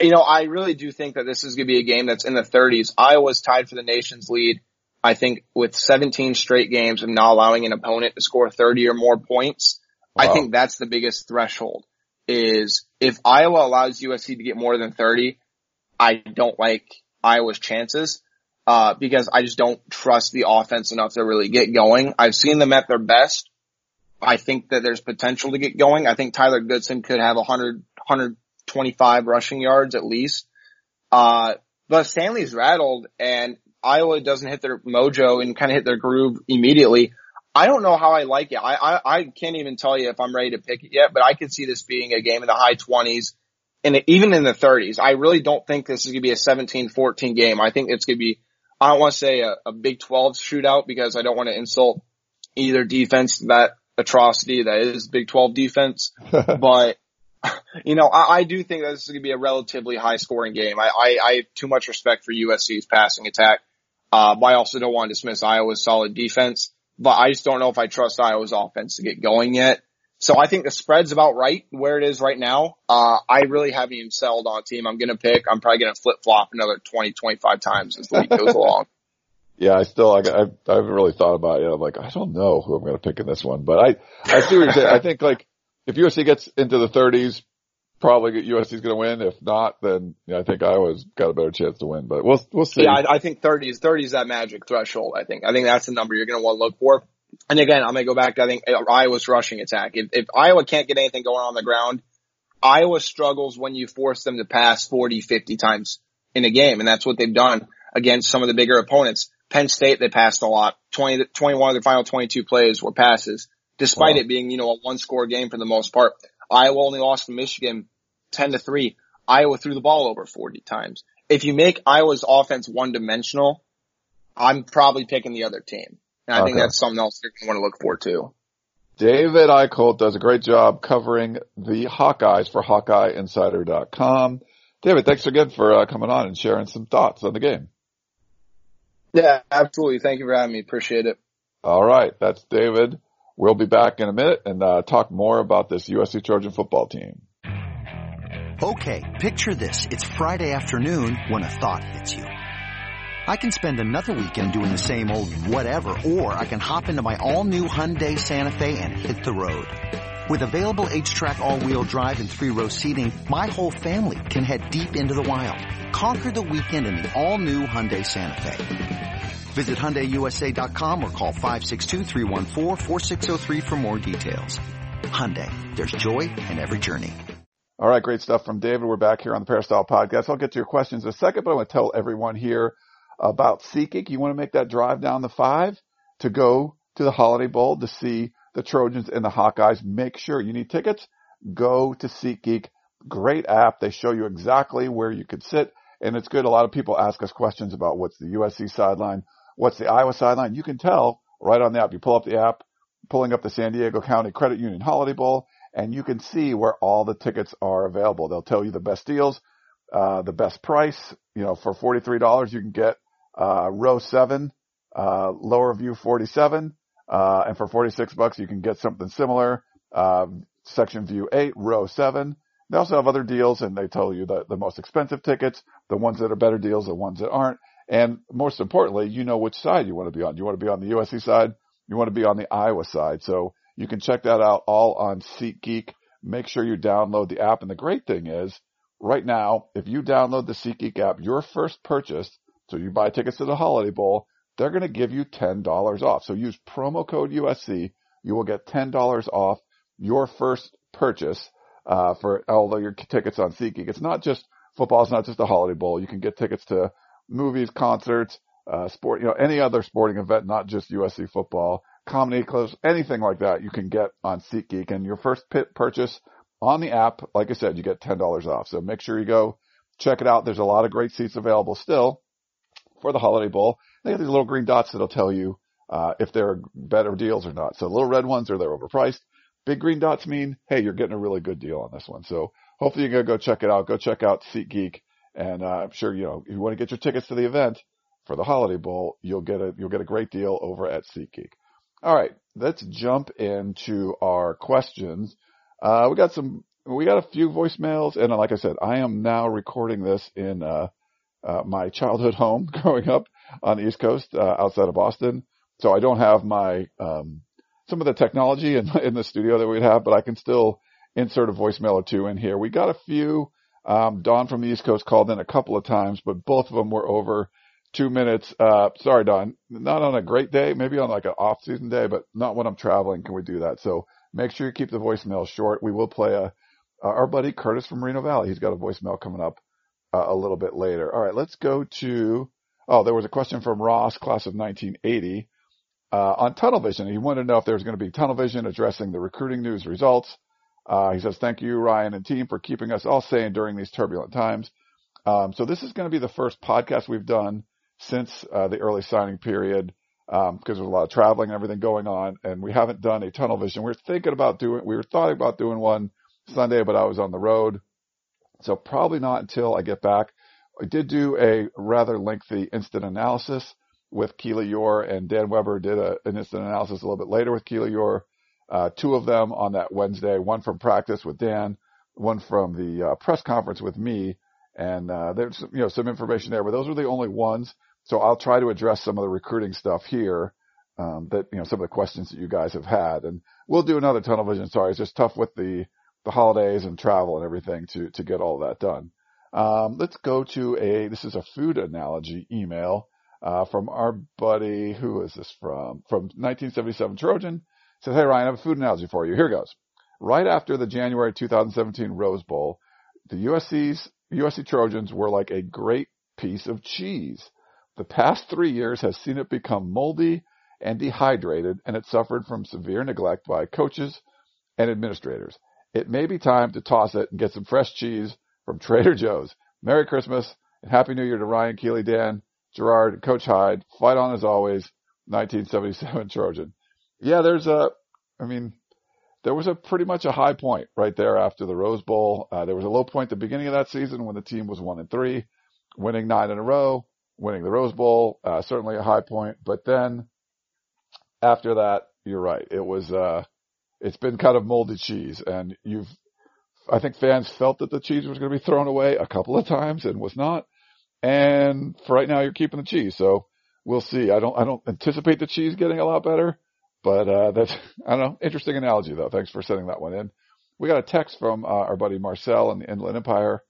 you know, I really do think that this is going to be a game that's in the 30s. Iowa's tied for the nation's lead. I think with 17 straight games of not allowing an opponent to score 30 or more points, wow. I think that's the biggest threshold is if Iowa allows USC to get more than 30, I don't like Iowa's chances. Uh, because I just don't trust the offense enough to really get going. I've seen them at their best. I think that there's potential to get going. I think Tyler Goodson could have 100, 125 rushing yards at least. Uh, but Stanley's rattled and Iowa doesn't hit their mojo and kind of hit their groove immediately. I don't know how I like it. I, I, I can't even tell you if I'm ready to pick it yet, but I could see this being a game in the high 20s and even in the 30s. I really don't think this is going to be a 17-14 game. I think it's going to be I don't want to say a, a Big 12 shootout because I don't want to insult either defense that atrocity that is Big 12 defense. but, you know, I, I do think that this is going to be a relatively high scoring game. I, I, I have too much respect for USC's passing attack. Uh, but I also don't want to dismiss Iowa's solid defense, but I just don't know if I trust Iowa's offense to get going yet. So I think the spread's about right where it is right now. Uh, I really haven't even settled on a team I'm going to pick. I'm probably going to flip flop another 20, 25 times as the week goes along. Yeah, I still, I, I, I haven't really thought about it. I'm like, I don't know who I'm going to pick in this one, but I, I see what you're saying. I think like if USC gets into the 30s, probably USC's going to win. If not, then I think Iowa's got a better chance to win, but we'll, we'll see. Yeah, I, I think 30s, 30s is that magic threshold. I think, I think that's the number you're going to want to look for. And again, I'm going to go back to, I think, uh, Iowa's rushing attack. If, if Iowa can't get anything going on the ground, Iowa struggles when you force them to pass 40, 50 times in a game. And that's what they've done against some of the bigger opponents. Penn State, they passed a lot. 20, 21 of their final 22 plays were passes, despite wow. it being, you know, a one score game for the most part. Iowa only lost to Michigan 10 to 3. Iowa threw the ball over 40 times. If you make Iowa's offense one dimensional, I'm probably picking the other team. And I okay. think that's something else you're going to want to look for too. David Eickholt does a great job covering the Hawkeyes for HawkeyeInsider.com. David, thanks again for uh, coming on and sharing some thoughts on the game. Yeah, absolutely. Thank you for having me. Appreciate it. All right. That's David. We'll be back in a minute and uh, talk more about this USC Trojan football team. Okay, picture this. It's Friday afternoon when a thought hits you. I can spend another weekend doing the same old whatever, or I can hop into my all-new Hyundai Santa Fe and hit the road. With available H-Track all-wheel drive and three-row seating, my whole family can head deep into the wild. Conquer the weekend in the all-new Hyundai Santa Fe. Visit HyundaiUSA.com or call 562 for more details. Hyundai, there's joy in every journey. All right, great stuff from David. We're back here on the Peristyle Podcast. I'll get to your questions in a second, but I want to tell everyone here about SeatGeek. You want to make that drive down the five to go to the Holiday Bowl to see the Trojans and the Hawkeyes. Make sure you need tickets. Go to SeatGeek. Great app. They show you exactly where you could sit. And it's good. A lot of people ask us questions about what's the USC sideline, what's the Iowa sideline. You can tell right on the app. You pull up the app, pulling up the San Diego County Credit Union Holiday Bowl, and you can see where all the tickets are available. They'll tell you the best deals, uh, the best price. You know, for $43, you can get uh, row seven, uh, lower view 47, uh, and for 46 bucks, you can get something similar, uh, section view eight, row seven. They also have other deals and they tell you the, the most expensive tickets, the ones that are better deals, the ones that aren't. And most importantly, you know which side you want to be on. You want to be on the USC side. You want to be on the Iowa side. So you can check that out all on SeatGeek. Make sure you download the app. And the great thing is right now, if you download the SeatGeek app, your first purchase so you buy tickets to the Holiday Bowl, they're going to give you $10 off. So use promo code USC. You will get $10 off your first purchase. uh, for all of your tickets on SeatGeek. It's not just football. It's not just the holiday bowl. You can get tickets to movies, concerts, uh, sport, you know, any other sporting event, not just USC football, comedy clubs, anything like that you can get on SeatGeek. And your first purchase on the app, like I said, you get $10 off. So make sure you go check it out. There's a lot of great seats available still for the holiday bowl. They have these little green dots that'll tell you, uh, if there are better deals or not. So the little red ones are they're overpriced. Big green dots mean, hey, you're getting a really good deal on this one. So hopefully you're to go check it out. Go check out SeatGeek. And, uh, I'm sure, you know, if you want to get your tickets to the event for the holiday bowl, you'll get a, you'll get a great deal over at SeatGeek. All right. Let's jump into our questions. Uh, we got some, we got a few voicemails and like I said, I am now recording this in, uh, uh, my childhood home growing up on the East Coast, uh, outside of Boston. So I don't have my, um, some of the technology in, in the studio that we'd have, but I can still insert a voicemail or two in here. We got a few. Um, Don from the East Coast called in a couple of times, but both of them were over two minutes. Uh, sorry, Don, not on a great day, maybe on like an off season day, but not when I'm traveling. Can we do that? So make sure you keep the voicemail short. We will play a, our buddy Curtis from Moreno Valley. He's got a voicemail coming up uh, a little bit later. All right, let's go to, oh, there was a question from Ross, class of 1980 uh, on tunnel vision. He wanted to know if there was going to be tunnel vision addressing the recruiting news results. Uh, he says, thank you, Ryan and team for keeping us all sane during these turbulent times. Um, so this is going to be the first podcast we've done since uh, the early signing period because um, there's a lot of traveling and everything going on, and we haven't done a tunnel vision. We are thinking about doing, we were thought about doing one Sunday, but I was on the road, so probably not until I get back. I did do a rather lengthy instant analysis with Keely Eure and Dan Weber did a, an instant analysis a little bit later with Keely Eure. Uh, two of them on that Wednesday, one from practice with Dan, one from the uh, press conference with me. And, uh, there's, you know, some information there, but those were the only ones. So I'll try to address some of the recruiting stuff here. Um, that, you know, some of the questions that you guys have had and we'll do another tunnel vision. Sorry. It's just tough with the, the holidays and travel and everything to, to get all that done. Um, let's go to a, this is a food analogy email uh, from our buddy, who is this from? From 1977 Trojan. Says, hey Ryan, I have a food analogy for you. Here goes. Right after the January 2017 Rose Bowl, the USC's, USC Trojans were like a great piece of cheese. The past three years has seen it become moldy and dehydrated, and it suffered from severe neglect by coaches and administrators. It may be time to toss it and get some fresh cheese from Trader Joe's. Merry Christmas and Happy New Year to Ryan Keely, Dan, Gerard, Coach Hyde, fight on as always, 1977 Trojan. Yeah, there's a, I mean, there was a pretty much a high point right there after the Rose Bowl. Uh, there was a low point at the beginning of that season when the team was one and three, winning nine in a row, winning the Rose Bowl, uh, certainly a high point. But then after that, you're right. It was, uh, it's been kind of molded cheese and you've, I think fans felt that the cheese was going to be thrown away a couple of times and was not. And for right now, you're keeping the cheese. So we'll see. I don't, I don't anticipate the cheese getting a lot better, but, uh, that's, I don't know. Interesting analogy though. Thanks for sending that one in. We got a text from uh, our buddy Marcel in the Inland Empire.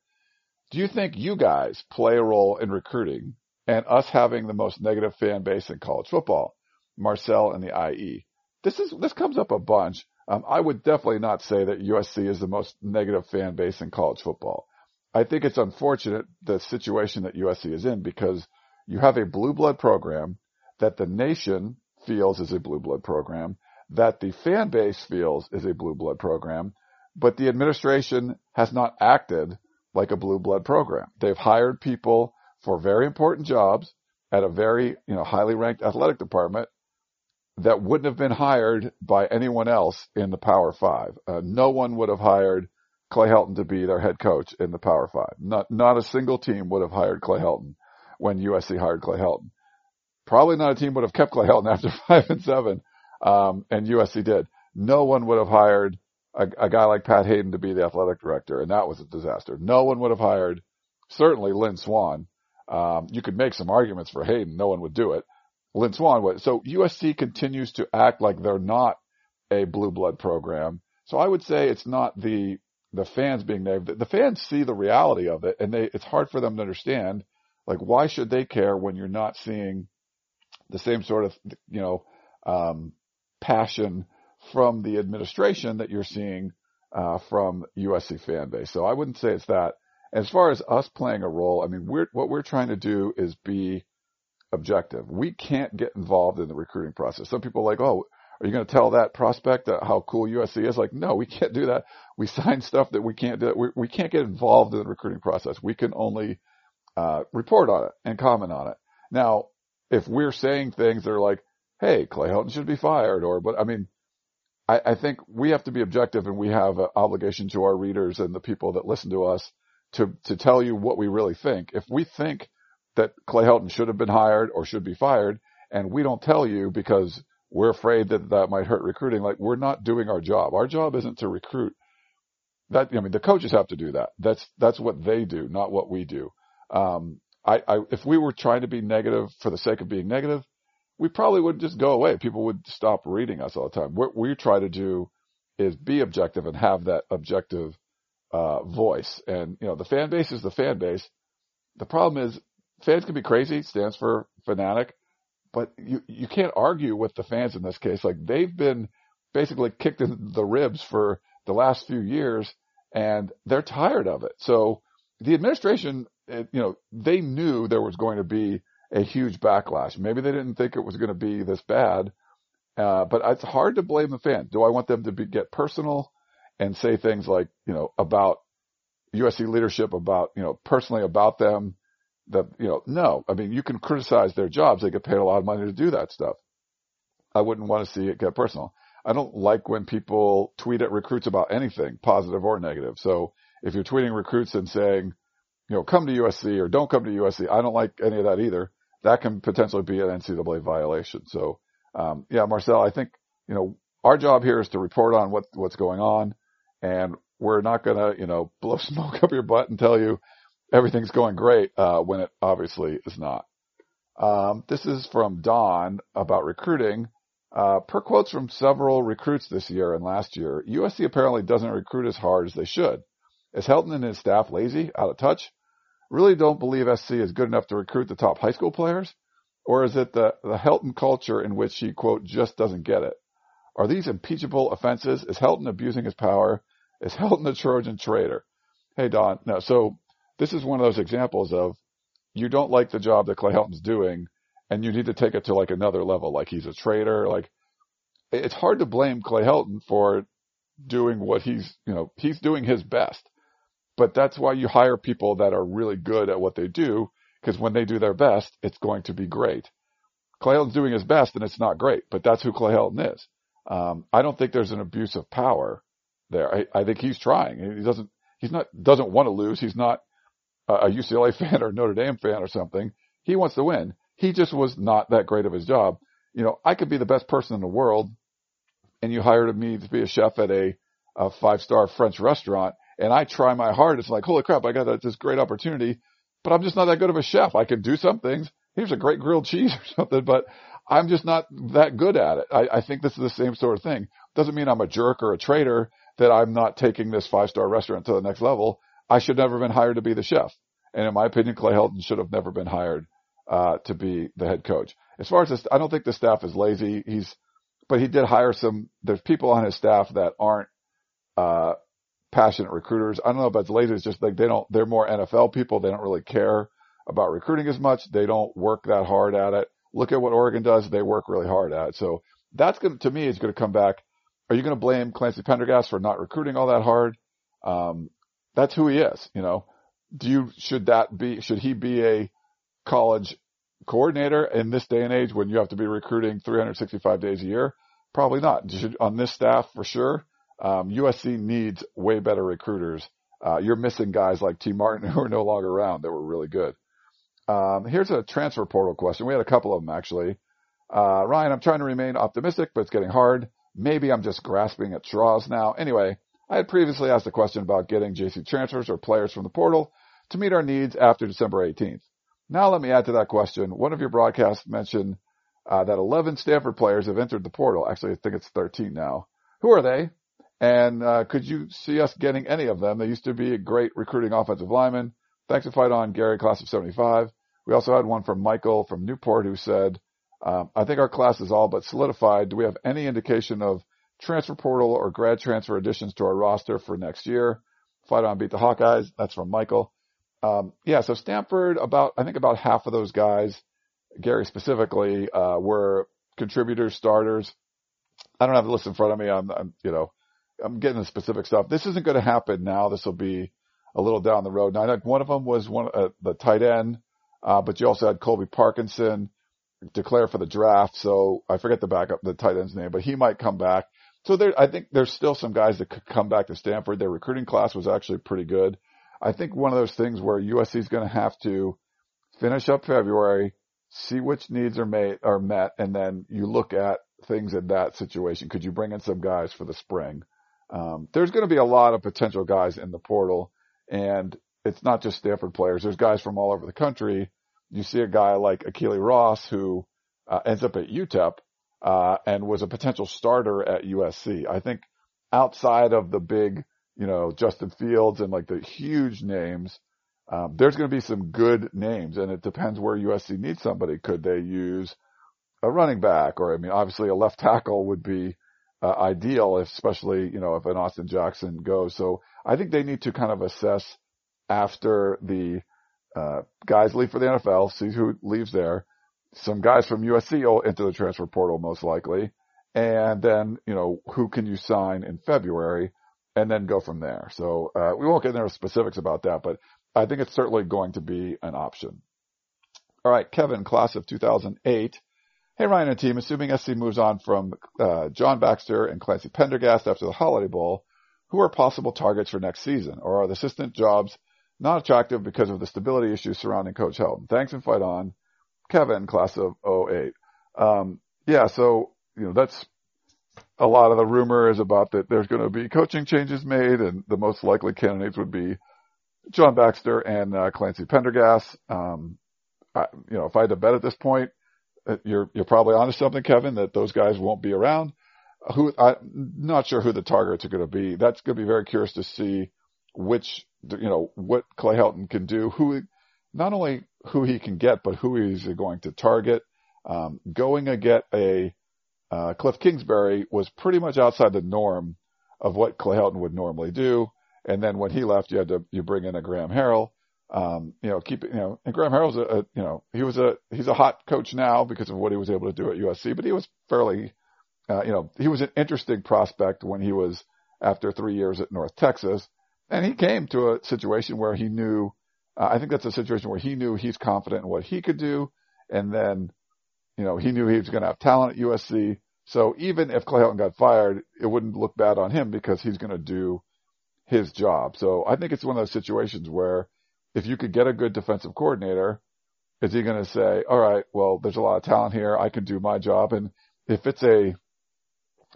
Do you think you guys play a role in recruiting and us having the most negative fan base in college football? Marcel in the IE. This is, this comes up a bunch. Um, I would definitely not say that USC is the most negative fan base in college football. I think it's unfortunate the situation that USC is in because you have a blue blood program that the nation feels is a blue blood program, that the fan base feels is a blue blood program, but the administration has not acted like a blue blood program. They've hired people for very important jobs at a very, you know, highly ranked athletic department that wouldn't have been hired by anyone else in the Power Five. Uh, no one would have hired Clay Helton to be their head coach in the Power Five. Not, not a single team would have hired Clay Helton when USC hired Clay Helton. Probably not a team would have kept Clay Helton after five and seven, um, and USC did. No one would have hired a, a guy like Pat Haden to be the athletic director, and that was a disaster. No one would have hired, certainly Lynn Swann. Um, you could make some arguments for Haden. No one would do it. Lynn Swann would. So USC continues to act like they're not a blue blood program. So I would say it's not the the fans being negative. The fans see the reality of it and they, it's hard for them to understand, like, why should they care when you're not seeing the same sort of, you know, um, passion from the administration that you're seeing, uh, from USC fan base. So I wouldn't say it's that. As far as us playing a role, I mean, we're, what we're trying to do is be objective. We can't get involved in the recruiting process. Some people are like, oh, are you going to tell that prospect how cool USC is? Like, no, we can't do that. We sign stuff that we can't do. We, we can't get involved in the recruiting process. We can only uh, report on it and comment on it. Now, if we're saying things that are like, hey, Clay Helton should be fired, or but I mean, I, I think we have to be objective, and we have an obligation to our readers and the people that listen to us to to tell you what we really think. If we think that Clay Helton should have been hired or should be fired, and we don't tell you because we're afraid that that might hurt recruiting. Like we're not doing our job. Our job isn't to recruit. That I mean, the coaches have to do that. That's that's what they do, not what we do. Um, I, I if we were trying to be negative for the sake of being negative, we probably would just go away. People would stop reading us all the time. What we try to do is be objective and have that objective uh, voice. And you know, the fan base is the fan base. The problem is fans can be crazy. Stands for fanatic but you you can't argue with the fans in this case. Like they've been basically kicked in the ribs for the last few years, and they're tired of it. So the administration, you know, they knew there was going to be a huge backlash. Maybe they didn't think it was going to be this bad, uh, but it's hard to blame the fans. Do I want them to be, get personal and say things like, you know, about USC leadership, about, you know, personally about them? That, you know, no, I mean, you can criticize their jobs. They get paid a lot of money to do that stuff. I wouldn't want to see it get personal. I don't like when people tweet at recruits about anything, positive or negative. So if you're tweeting recruits and saying, you know, come to USC or don't come to USC, I don't like any of that either. That can potentially be an NCAA violation. So, um, yeah, Marcel, I think, you know, our job here is to report on what, what's going on and we're not going to, you know, blow smoke up your butt and tell you, everything's going great uh, when it obviously is not. Um, this is from Don about recruiting. Uh, per quotes from several recruits this year and last year, USC apparently doesn't recruit as hard as they should. Is Helton and his staff lazy, out of touch? Really don't believe SC is good enough to recruit the top high school players? Or is it the, the Helton culture in which he, quote, just doesn't get it? Are these impeachable offenses? Is Helton abusing his power? Is Helton a Trojan traitor? Hey, Don. No, so this is one of those examples of you don't like the job that Clay Helton's doing and you need to take it to like another level. Like he's a traitor. Like it's hard to blame Clay Helton for doing what he's, you know, he's doing his best. But that's why you hire people that are really good at what they do because when they do their best, it's going to be great. Clay Helton's doing his best and it's not great, but that's who Clay Helton is. Um, I don't think there's an abuse of power there. I, I think he's trying. He doesn't, he's not, doesn't want to lose. He's not a UCLA fan or Notre Dame fan or something. He wants to win. He just was not that great of his job. You know, I could be the best person in the world and you hired me to be a chef at a, a five star French restaurant and I try my hardest like, holy crap, I got this great opportunity, but I'm just not that good of a chef. I can do some things. Here's a great grilled cheese or something, but I'm just not that good at it. I, I think this is the same sort of thing. Doesn't mean I'm a jerk or a traitor that I'm not taking this five star restaurant to the next level. I should never have been hired to be the chef. And in my opinion, Clay Helton should have never been hired uh, to be the head coach. As far as this, I don't think the staff is lazy. He's, but he did hire some. There's people on his staff that aren't uh, passionate recruiters. I don't know if that's lazy. It's just like they don't. They're more NFL people. They don't really care about recruiting as much. They don't work that hard at it. Look at what Oregon does. They work really hard at it. So that's going to, to me, is going to come back. Are you going to blame Clancy Pendergast for not recruiting all that hard? Um, that's who he is, you know. Do you, should that be, should he be a college coordinator in this day and age when you have to be recruiting 365 days a year? Probably not. Should, on this staff for sure. Um, USC needs way better recruiters. Uh, you're missing guys like Tee Martin who are no longer around that were really good. Um, here's a transfer portal question. We had a couple of them actually. Uh, Ryan, I'm trying to remain optimistic, but it's getting hard. Maybe I'm just grasping at straws now. Anyway, I had previously asked a question about getting JC transfers or players from the portal to meet our needs after December 18th. Now let me add to that question. One of your broadcasts mentioned uh, that 11 Stanford players have entered the portal. Actually, I think it's 13 now. Who are they? And uh, could you see us getting any of them? They used to be a great recruiting offensive lineman. Thanks to fight on Gary, class of 75. We also had one from Michael from Newport who said, um, I think our class is all but solidified. Do we have any indication of transfer portal or grad transfer additions to our roster for next year. Fight on, beat the Hawkeyes. That's from Michael. Um, yeah, so Stanford, about I think about half of those guys, Gary specifically, uh, were contributors, starters. I don't have the list in front of me. I'm, I'm you know, I'm getting the specific stuff. This isn't going to happen now. This will be a little down the road. Now, I one of them was one uh, the tight end, uh, but you also had Colby Parkinson declare for the draft. So I forget the backup, the tight end's name, but he might come back. So there, I think there's still some guys that could come back to Stanford. Their recruiting class was actually pretty good. I think one of those things where USC is going to have to finish up February, see which needs are made are met, and then you look at things in that situation. Could you bring in some guys for the spring? Um, there's going to be a lot of potential guys in the portal, and it's not just Stanford players. There's guys from all over the country. You see a guy like Akili Ross who uh, ends up at UTEP uh, and was a potential starter at USC. I think outside of the big, you know, Justin Fields and like the huge names, um, there's going to be some good names, and it depends where USC needs somebody. Could they use a running back, or I mean, obviously a left tackle would be uh, ideal, especially you know if an Austin Jackson goes. So I think they need to kind of assess after the uh, guys leave for the NFL, see who leaves there. Some guys from USC will enter the transfer portal most likely, and then you know who can you sign in February, and then go from there. So uh, we won't get into specifics about that, but I think it's certainly going to be an option. All right, Kevin, class of 2008. Hey, Ryan and team, assuming SC moves on from uh, John Baxter and Clancy Pendergast after the Holiday Bowl, who are possible targets for next season? Or are the assistant jobs not attractive because of the stability issues surrounding Coach Helton? Thanks and fight on. Kevin, class of 08. Um, yeah, so, you know, that's a lot of the rumor is about that there's going to be coaching changes made and the most likely candidates would be John Baxter and uh, Clancy Pendergast. Um, I, you know, if I had to bet at this point, uh, you're you're probably onto something, Kevin, that those guys won't be around. Who I'm not sure who the targets are going to be. That's going to be very curious to see which you know what Clay Helton can do. Who not only who he can get, but who he's going to target. Um, going to get a uh, Cliff Kingsbury was pretty much outside the norm of what Clay Helton would normally do. And then when he left, you had to you bring in a Graham Harrell um, you know, keep, you know, and Graham Harrell's a, a, you know, he was a, he's a hot coach now because of what he was able to do at USC, but he was fairly, uh, you know, he was an interesting prospect when he was after three years at North Texas. And he came to a situation where he knew, uh, I think that's a situation where he knew he's confident in what he could do. And then, you know, he knew he was going to have talent at USC. So even if Clay Helton got fired, it wouldn't look bad on him because he's going to do his job. So I think it's one of those situations where, if you could get a good defensive coordinator, is he going to say, all right, well, there's a lot of talent here. I can do my job. And if it's a,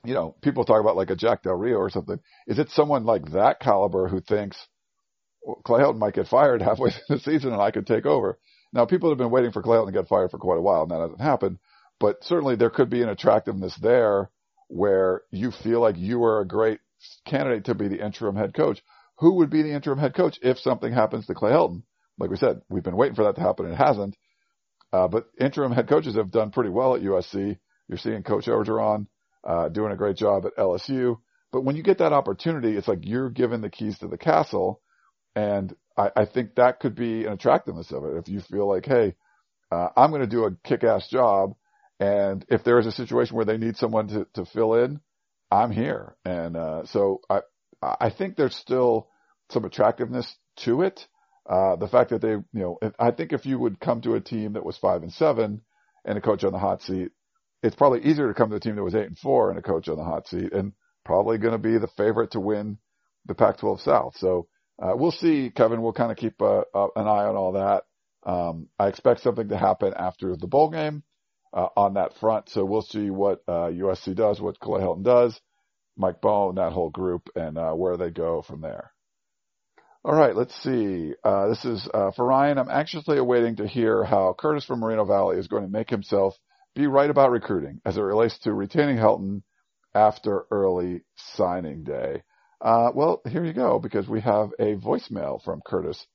you know, people talk about like a Jack Del Rio or something. Is it someone like that caliber who thinks Clay Helton might get fired halfway through the season and I could take over? Now, people have been waiting for Clay Helton to get fired for quite a while, and that hasn't happened. But certainly there could be an attractiveness there where you feel like you are a great candidate to be the interim head coach who would be the interim head coach if something happens to Clay Helton? Like we said, we've been waiting for that to happen and it hasn't. Uh, but interim head coaches have done pretty well at USC. You're seeing Coach Orgeron, uh, doing a great job at LSU. But when you get that opportunity, it's like you're given the keys to the castle. And I, I think that could be an attractiveness of it. If you feel like, hey, uh, I'm going to do a kick-ass job. And if there is a situation where they need someone to, to fill in, I'm here. And, uh, so I, I think there's still some attractiveness to it. Uh, the fact that they, you know, I think if you would come to a team that was five and seven and a coach on the hot seat, it's probably easier to come to a team that was eight and four and a coach on the hot seat and probably going to be the favorite to win the Pac-12 South. So, uh, we'll see, Kevin. We'll kind of keep uh, uh, an eye on all that. Um, I expect something to happen after the bowl game, uh, on that front. So we'll see what, uh, USC does, what Clay Helton does, Mike Bohn, that whole group and, uh, where they go from there. All right, let's see. Uh, this is uh, for Ryan. I'm anxiously awaiting to hear how Curtis from Moreno Valley is going to make himself be right about recruiting as it relates to retaining Helton after early signing day. Uh, well, here you go, because we have a voicemail from Curtis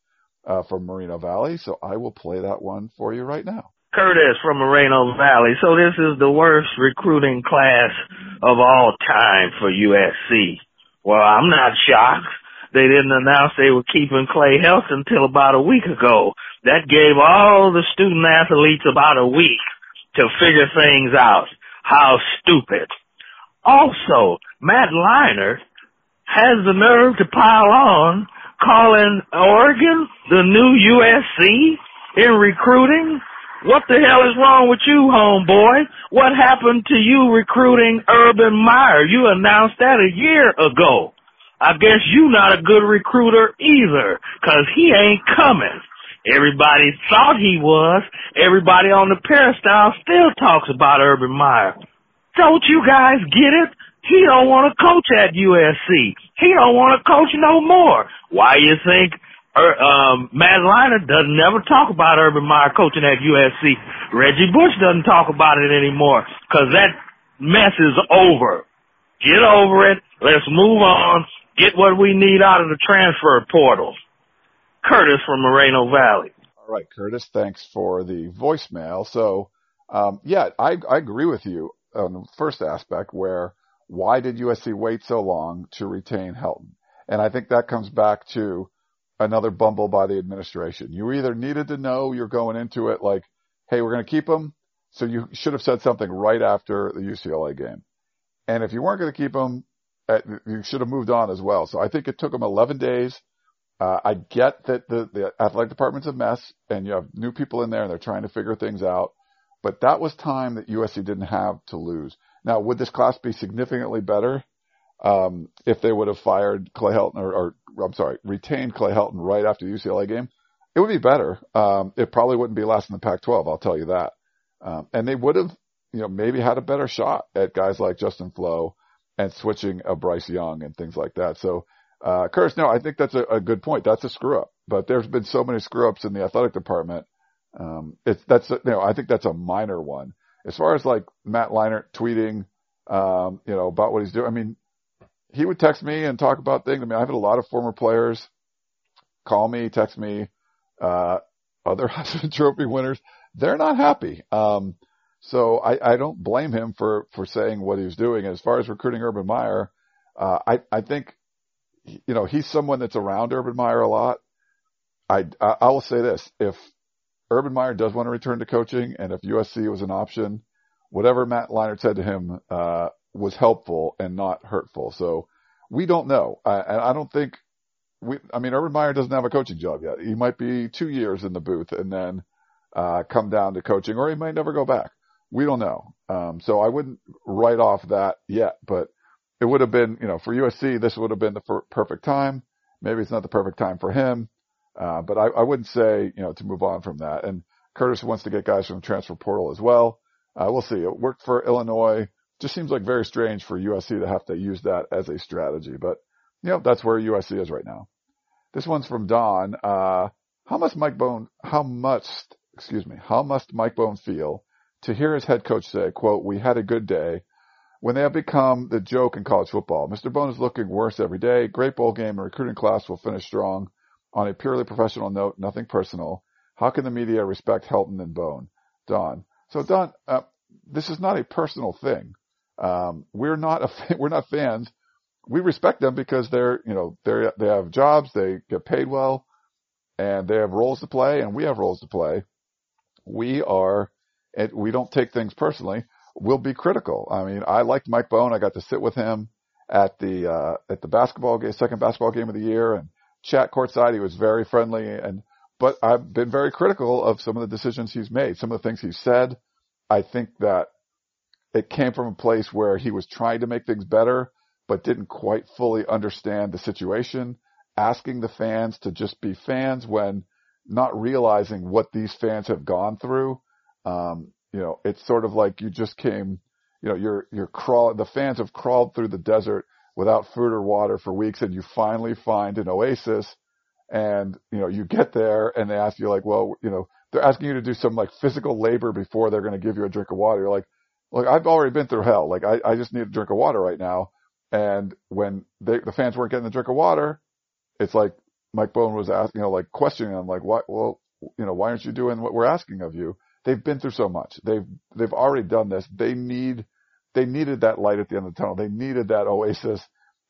uh, from Moreno Valley, so I will play that one for you right now. Curtis from Moreno Valley. So this is the worst recruiting class of all time for USC. Well, I'm not shocked. They didn't announce they were keeping Clay Helton until about a week ago. That gave all the student athletes about a week to figure things out. How stupid. Also, Matt Leinart has the nerve to pile on calling Oregon the new USC in recruiting? What the hell is wrong with you, homeboy? What happened to you recruiting Urban Meyer? You announced that a year ago. I guess you not a good recruiter either, cause he ain't coming. Everybody thought he was. Everybody on the peristyle still talks about Urban Meyer. Don't you guys get it? He don't want to coach at USC. He don't want to coach no more. Why you think er, um, Matt Leinart doesn't never talk about Urban Meyer coaching at USC? Reggie Bush doesn't talk about it anymore because that mess is over. Get over it. Let's move on. Get what we need out of the transfer portal. Curtis from Moreno Valley. All right, Curtis. Thanks for the voicemail. So, um, yeah, I, I agree with you on the first aspect where why did USC wait so long to retain Helton? And I think that comes back to another bumble by the administration. You either needed to know you're going into it like, hey, we're going to keep him. So you should have said something right after the UCLA game. And if you weren't going to keep him, uh, you should have moved on as well. So I think it took them 11 days. Uh, I get that the, the athletic department's a mess and you have new people in there and they're trying to figure things out. But that was time that USC didn't have to lose. Now, would this class be significantly better um, if they would have fired Clay Helton or, or, I'm sorry, retained Clay Helton right after the UCLA game? It would be better. Um, it probably wouldn't be last in the Pac-12. I'll tell you that. Um, and they would have, you know, maybe had a better shot at guys like Justin Flowe and switching a Bryce Young and things like that. So, uh, Curtis, no, I think that's a, a good point. That's a screw up, but there's been so many screw ups in the athletic department. Um, it's, that's, you know, I think that's a minor one as far as like Matt Leinart tweeting, um, you know, about what he's doing, I mean, he would text me and talk about things. I mean, I've had a lot of former players call me, text me, uh, other Heisman Trophy winners. They're not happy. Um, so I, I don't blame him for, for saying what he's doing. As far as recruiting Urban Meyer, uh, I, I think, you know, he's someone that's around Urban Meyer a lot. I, I, I will say this. If Urban Meyer does want to return to coaching, and if USC was an option, whatever Matt Leinart said to him uh, was helpful and not hurtful. So we don't know, uh, and I don't think we. I mean, Urban Meyer doesn't have a coaching job yet. He might be two years in the booth and then uh, come down to coaching, or he might never go back. We don't know. Um, so I wouldn't write off that yet, but it would have been, you know, for USC, this would have been the perfect time. Maybe it's not the perfect time for him. Uh, but I, I wouldn't say, you know, to move on from that. And Curtis wants to get guys from the transfer portal as well. Uh, we'll see. It worked for Illinois. Just seems like very strange for USC to have to use that as a strategy, but you know, that's where USC is right now. This one's from Don. Uh, how must Mike Bohn, how must, excuse me, how must Mike Bohn feel to hear his head coach say, quote, we had a good day when they have become the joke in college football. Mr. Bohn is looking worse every day. Great bowl game and recruiting class will finish strong. On a purely professional note, nothing personal. How can the media respect Helton and Bohn? Don. So Don, uh, this is not a personal thing. Um, we're not a, we're not fans. We respect them because they're, you know, they they have jobs, they get paid well, and they have roles to play, and we have roles to play. We are, we don't take things personally. We'll be critical. I mean, I liked Mike Bohn. I got to sit with him at the uh, at the basketball game, second basketball game of the year, and chat courtside. He was very friendly and, but I've been very critical of some of the decisions he's made, some of the things he said. I think that it came from a place where he was trying to make things better, but didn't quite fully understand the situation, asking the fans to just be fans when not realizing what these fans have gone through. Um, you know, it's sort of like you just came, you know, you're, you're crawling, the fans have crawled through the desert without food or water for weeks and you finally find an oasis and, you know, you get there and they ask you like, well, you know, they're asking you to do some like physical labor before they're going to give you a drink of water. You're like, look, I've already been through hell. Like I, I just need a drink of water right now. And when they, the fans weren't getting the drink of water, it's like Mike Bohn was asking, you know, like questioning them, like, why, well, you know, why aren't you doing what we're asking of you? they've been through so much. They've, they've already done this. They need, they needed that light at the end of the tunnel. They needed that oasis.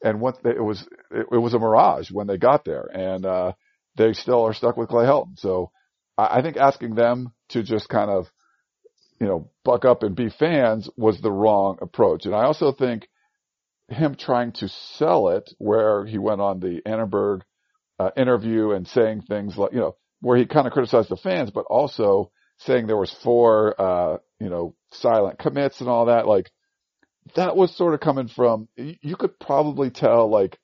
And they, it was, it, it was a mirage when they got there and, uh, they still are stuck with Clay Helton. So I, I think asking them to just kind of, you know, buck up and be fans was the wrong approach. And I also think him trying to sell it where he went on the Annenberg uh, interview and saying things like, you know, where he kind of criticized the fans, but also saying there was four, uh, you know, silent commits and all that. Like that was sort of coming from, you could probably tell like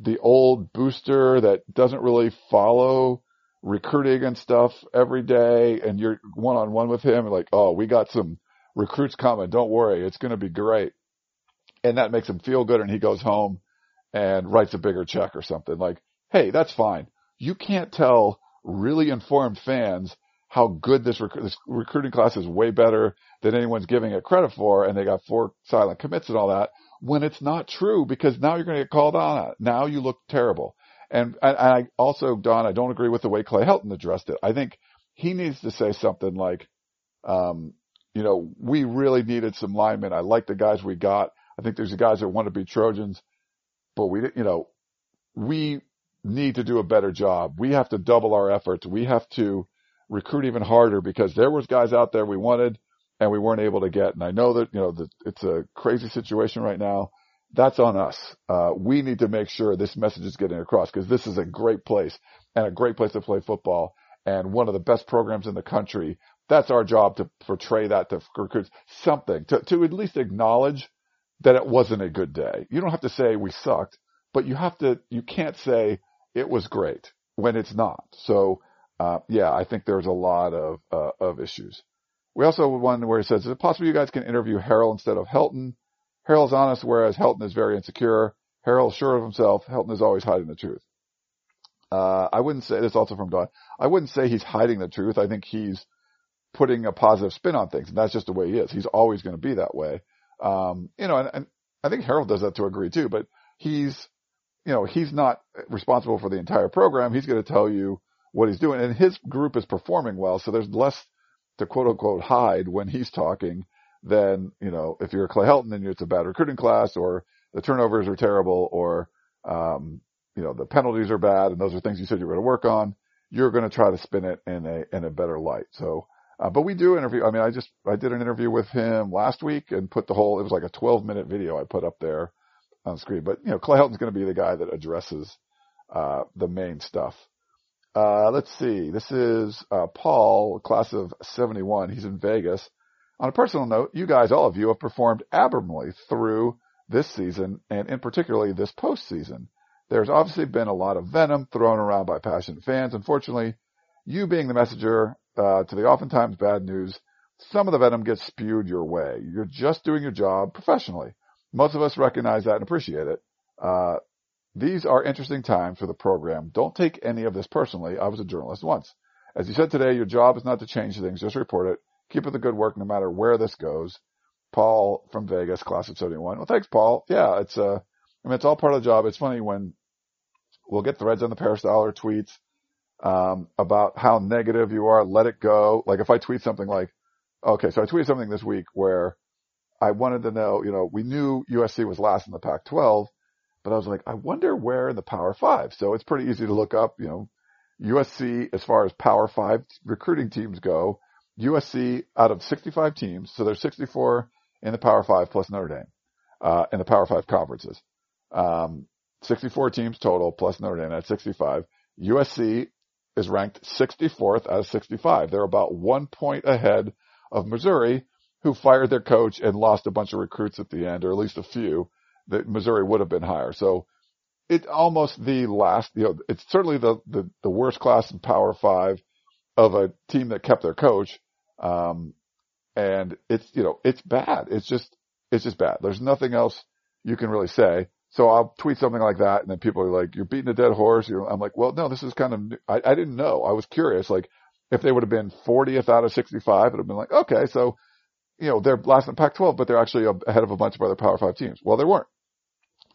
the old booster that doesn't really follow recruiting and stuff every day and you're one on one with him like, oh, we got some recruits coming. Don't worry. It's going to be great. And that makes him feel good. And he goes home and writes a bigger check or something like, Hey, that's fine. You can't tell really informed fans how good this, rec- this recruiting class is way better than anyone's giving it credit for. And they got four silent commits and all that when it's not true because now you're going to get called on it. Now you look terrible. And, and I also, Don, I don't agree with the way Clay Helton addressed it. I think he needs to say something like, um, you know, we really needed some linemen. I like the guys we got. I think there's the guys that want to be Trojans, but we, didn't. you know, we need to do a better job. We have to double our efforts. We have to recruit even harder because there was guys out there we wanted and we weren't able to get. And I know that, you know, that it's a crazy situation right now. That's on us. Uh, we need to make sure this message is getting across because this is a great place and a great place to play football and one of the best programs in the country. That's our job to portray that to recruits something to, to at least acknowledge that it wasn't a good day. You don't have to say we sucked, but you have to, you can't say it was great when it's not. So, uh, yeah, I think there's a lot of, uh, of issues. We also have one where he says, is it possible you guys can interview Harrell instead of Helton? Harrell's honest, whereas Helton is very insecure. Harrell's sure of himself. Helton is always hiding the truth. Uh, I wouldn't say this also from Don. I wouldn't say he's hiding the truth. I think he's putting a positive spin on things, and that's just the way he is. He's always going to be that way. Um, you know, and, and I think Harrell does that to a degree too, but he's, you know, he's not responsible for the entire program. He's going to tell you what he's doing, and his group is performing well, so there's less to quote unquote hide when he's talking than, you know, if you're Clay Helton and it's a bad recruiting class or the turnovers are terrible or, um, you know, the penalties are bad and those are things you said you were going to work on. You're going to try to spin it in a, in a better light. So, uh, but we do interview. I mean, I just, I did an interview with him last week and put the whole, it was like a 12 minute video I put up there on screen. But, you know, Clay Helton's going to be the guy that addresses, uh, the main stuff. Uh, let's see. This is uh, Paul, class of 71. He's in Vegas. On a personal note, you guys, all of you, have performed admirably through this season and in particularly this postseason. There's obviously been a lot of venom thrown around by passionate fans. Unfortunately, you being the messenger uh, to the oftentimes bad news, some of the venom gets spewed your way. You're just doing your job professionally. Most of us recognize that and appreciate it. Uh, these are interesting times for the program. Don't take any of this personally. I was a journalist once. As you said today, your job is not to change things, just report it. Keep up the good work no matter where this goes. Paul from Vegas, class of 71. Well, thanks, Paul. Yeah, it's, uh, I mean, it's all part of the job. It's funny when we'll get threads on the Peristyle tweets, um, about how negative you are. Let it go. Like if I tweet something like, okay, so I tweeted something this week where I wanted to know, you know, we knew USC was last in the Pac-12 but I was like, I wonder where in the Power Five. So it's pretty easy to look up, you know, USC as far as Power Five recruiting teams go. USC out of 65 teams, so there's 64 in the Power Five plus Notre Dame, uh, in the Power Five conferences. Um, 64 teams total plus Notre Dame at 65. USC is ranked 64th out of 65. They're about one point ahead of Missouri, who fired their coach and lost a bunch of recruits at the end, or at least a few that Missouri would have been higher. So it's almost the last, you know, it's certainly the, the, the worst class in Power Five of a team that kept their coach. Um, and it's, you know, it's bad. It's just, it's just bad. There's nothing else you can really say. So I'll tweet something like that and then people are like, you're beating a dead horse. You're, I'm like, well, no, this is kind of, I, I didn't know. I was curious. Like if they would have been 40th out of 65, it would have been like, okay, so, you know, they're last in Pac-12, but they're actually ahead of a bunch of other Power Five teams. Well, they weren't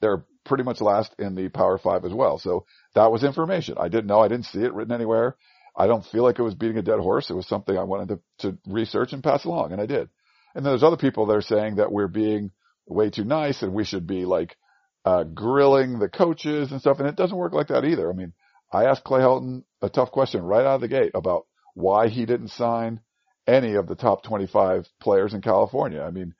they're pretty much last in the Power Five as well. So that was information I didn't know. I didn't see it written anywhere. I don't feel like it was beating a dead horse. It was something I wanted to, to research and pass along, and I did. And then there's other people that are saying that we're being way too nice and we should be like uh, grilling the coaches and stuff, and it doesn't work like that either. I mean, I asked Clay Helton a tough question right out of the gate about why he didn't sign any of the top 25 players in California. I mean,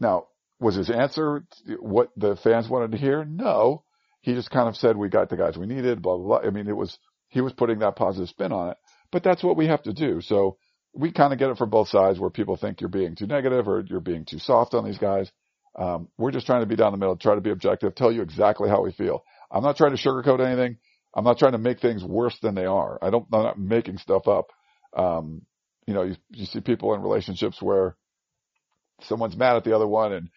now was his answer what the fans wanted to hear? No. He just kind of said we got the guys we needed, blah, blah, blah. I mean, it was, he was putting that positive spin on it, but that's what we have to do. So we kind of get it from both sides where people think you're being too negative or you're being too soft on these guys. Um, we're just trying to be down the middle, try to be objective, tell you exactly how we feel. I'm not trying to sugarcoat anything. I'm not trying to make things worse than they are. I don't, I'm not making stuff up. Um, you know, you, you see people in relationships where someone's mad at the other one and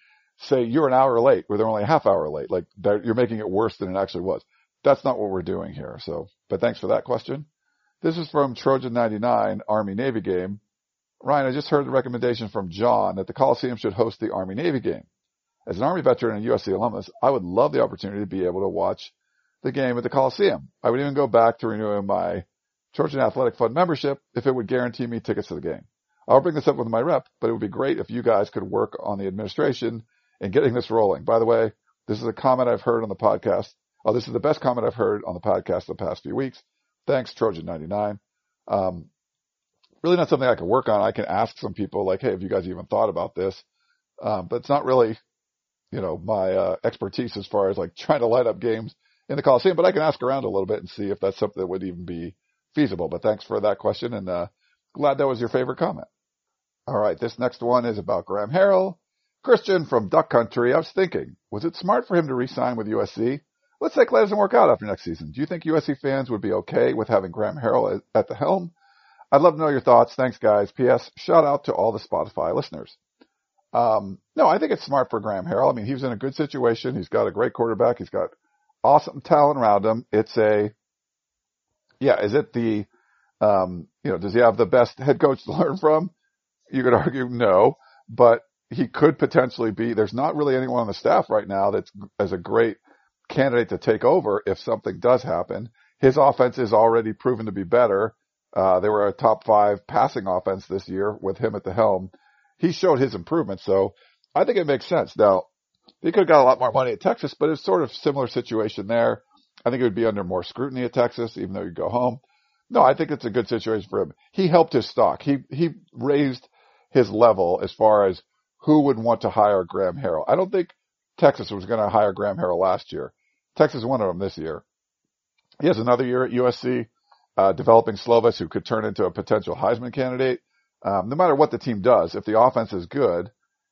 say you're an hour late where they're only a half hour late. Like you're making it worse than it actually was. That's not what we're doing here. So, but thanks for that question. This is from Trojan 99 Army Navy game. Ryan, I just heard the recommendation from John that the Coliseum should host the Army Navy game. As an Army veteran and USC alumnus, I would love the opportunity to be able to watch the game at the Coliseum. I would even go back to renewing my Trojan Athletic Fund membership if it would guarantee me tickets to the game. I'll bring this up with my rep, but it would be great if you guys could work on the administration and getting this rolling. By the way, this is a comment I've heard on the podcast. Oh, this is the best comment I've heard on the podcast the past few weeks. Thanks, Trojan99. Um, really not something I can work on. I can ask some people like, hey, have you guys even thought about this? Um, but it's not really, you know, my uh, expertise as far as like trying to light up games in the Coliseum, but I can ask around a little bit and see if that's something that would even be feasible. But thanks for that question and uh, glad that was your favorite comment. All right, this next one is about Graham Harrell. Christian from Duck Country. I was thinking, was it smart for him to re-sign with USC? Let's say Clay doesn't work out after next season. Do you think USC fans would be okay with having Graham Harrell at the helm? I'd love to know your thoughts. Thanks, guys. P.S. Shout out to all the Spotify listeners. Um, no, I think it's smart for Graham Harrell. I mean, he's in a good situation. He's got a great quarterback. He's got awesome talent around him. It's a, yeah, is it the, um, you know, does he have the best head coach to learn from? You could argue no, but he could potentially be, there's not really anyone on the staff right now that's as a great candidate to take over if something does happen. His offense is already proven to be better. Uh, they were a top five passing offense this year with him at the helm. He showed his improvement. So I think it makes sense. Now, he could have got a lot more money at Texas, but it's sort of similar situation there. I think it would be under more scrutiny at Texas, even though you go home. No, I think it's a good situation for him. He helped his stock. He, he raised his level as far as who would want to hire Graham Harrell. I don't think Texas was going to hire Graham Harrell last year. Texas wanted him this year. He has another year at USC, uh, developing Slovis, who could turn into a potential Heisman candidate. Um, no matter what the team does, if the offense is good,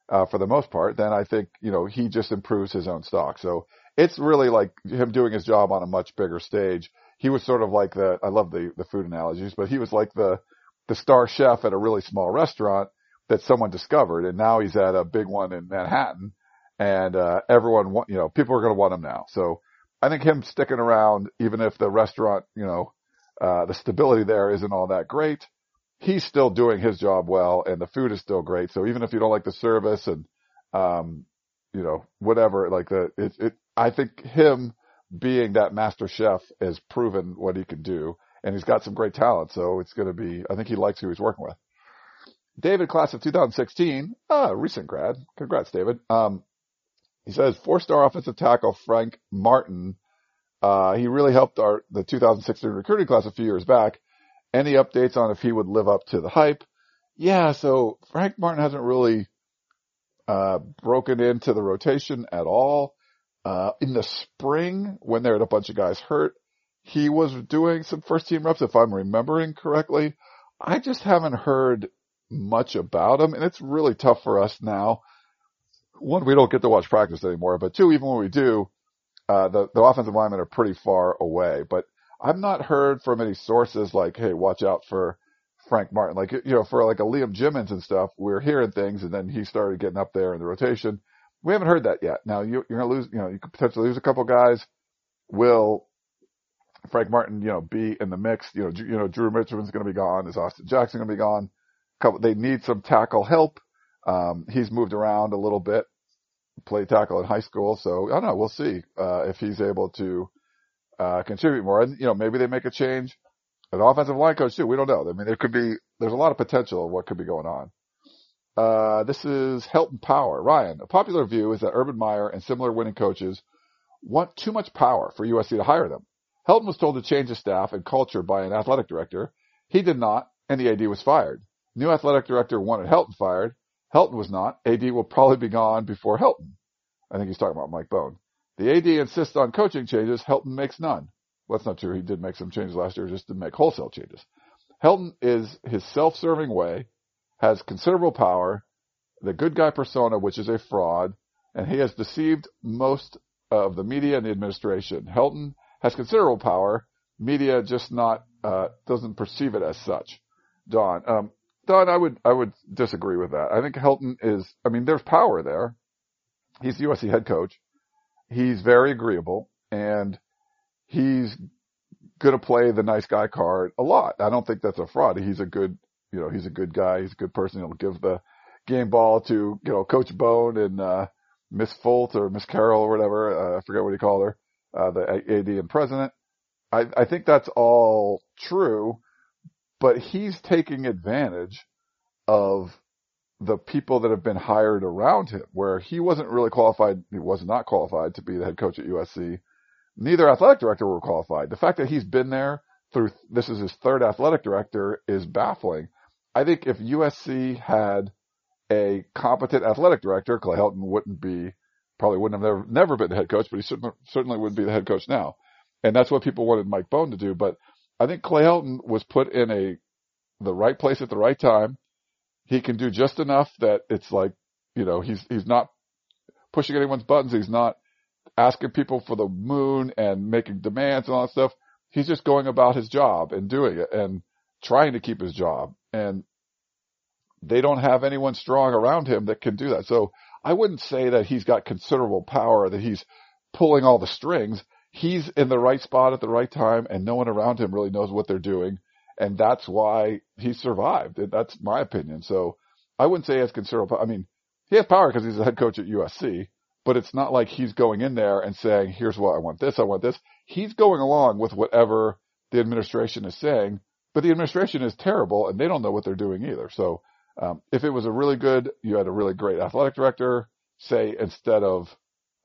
uh, for the most part, then I think, you know, he just improves his own stock. So it's really like him doing his job on a much bigger stage. He was sort of like the, I love the, the food analogies, but he was like the, the star chef at a really small restaurant that someone discovered. And now he's at a big one in Manhattan and, uh, everyone want, you know, people are going to want him now. So I think him sticking around, even if the restaurant, you know, uh, the stability there isn't all that great, he's still doing his job well and the food is still great. So even if you don't like the service and, um, you know, whatever, like the, it, it, I think him being that master chef has proven what he can do and he's got some great talent. So it's going to be, I think he likes who he's working with. David, class of 2016, ah, recent grad. Congrats, David. Um, he says four-star offensive tackle Frank Martin. Uh, he really helped our, the 2016 recruiting class a few years back. Any updates on if he would live up to the hype? Yeah, so Frank Martin hasn't really uh, broken into the rotation at all. Uh, in the spring, when there had a bunch of guys hurt, he was doing some first team reps, if I'm remembering correctly. I just haven't heard much about him, and it's really tough for us now. One, we don't get to watch practice anymore, but two, even when we do, uh, the, the offensive linemen are pretty far away. But I've not heard from any sources like, hey, watch out for Frank Martin. Like, you know, for like a Liam Jimmons and stuff, we're hearing things and then he started getting up there in the rotation. We haven't heard that yet. Now you, are going to lose, you know, you could potentially lose a couple guys. Will Frank Martin, you know, be in the mix? You know, you know, Drew Mitchell's going to be gone. Is Austin Jackson going to be gone? Couple, they need some tackle help. Um, he's moved around a little bit, played tackle in high school. So I don't know. We'll see, uh, if he's able to, uh, contribute more. And, you know, maybe they make a change an offensive line coach too. We don't know. I mean, there could be, there's a lot of potential of what could be going on. Uh, this is Helton Power. Ryan, a popular view is that Urban Meyer and similar winning coaches want too much power for USC to hire them. Helton was told to change his staff and culture by an athletic director. He did not, and the AD was fired. New athletic director wanted Helton fired. Helton was not. AD will probably be gone before Helton. I think he's talking about Mike Bohn. The AD insists on coaching changes. Helton makes none. Well, that's not true. He did make some changes last year, just didn't make wholesale changes. Helton is his self-serving way, has considerable power, the good guy persona, which is a fraud, and he has deceived most of the media and the administration. Helton has considerable power. Media just not uh, doesn't perceive it as such. Don, um, Don, I would I would disagree with that. I think Helton is. I mean, there's power there. He's the USC head coach. He's very agreeable, and he's going to play the nice guy card a lot. I don't think that's a fraud. He's a good, you know, he's a good guy. He's a good person. He'll give the game ball to, you know, Coach Bohn and, uh, Miss Folt or Miss Carroll or whatever. Uh, I forget what he called her, uh, the AD and president. I, I think that's all true, but he's taking advantage of the people that have been hired around him where he wasn't really qualified. He was not qualified to be the head coach at USC neither athletic director were qualified. The fact that he's been there through this is his third athletic director is baffling. I think if USC had a competent athletic director, Clay Helton wouldn't be probably wouldn't have never never been the head coach, but he certainly certainly would be the head coach now. And that's what people wanted Mike Bohn to do. But I think Clay Helton was put in a the right place at the right time. He can do just enough that it's like, you know, he's he's not pushing anyone's buttons. He's not asking people for the moon and making demands and all that stuff. He's just going about his job and doing it and trying to keep his job. And they don't have anyone strong around him that can do that. So I wouldn't say that he's got considerable power, that he's pulling all the strings. He's in the right spot at the right time and no one around him really knows what they're doing. And that's why he survived. That's my opinion. So I wouldn't say he has considerable, I mean, he has power because he's the head coach at USC, but it's not like he's going in there and saying, here's what I want this, I want this. He's going along with whatever the administration is saying, but the administration is terrible and they don't know what they're doing either. So, um, if it was a really good, you had a really great athletic director, say instead of,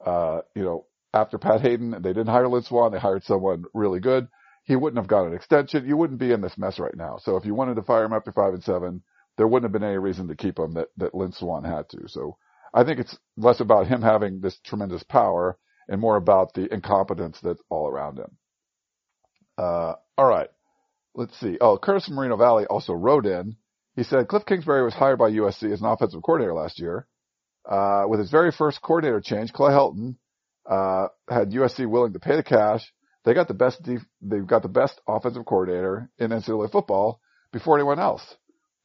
uh, you know, after Pat Haden, they didn't hire Lynn Swann, they hired someone really good. He wouldn't have got an extension. You wouldn't be in this mess right now. So if you wanted to fire him after five and seven, there wouldn't have been any reason to keep him that, that Lynn Swann had to. So I think it's less about him having this tremendous power and more about the incompetence that's all around him. Uh, all right. Let's see. Oh, Curtis from Moreno Valley also wrote in. He said Cliff Kingsbury was hired by USC as an offensive coordinator last year. Uh, with his very first coordinator change, Clay Helton, uh, had USC willing to pay the cash. They got the best, def- they've got the best offensive coordinator in NCAA football before anyone else.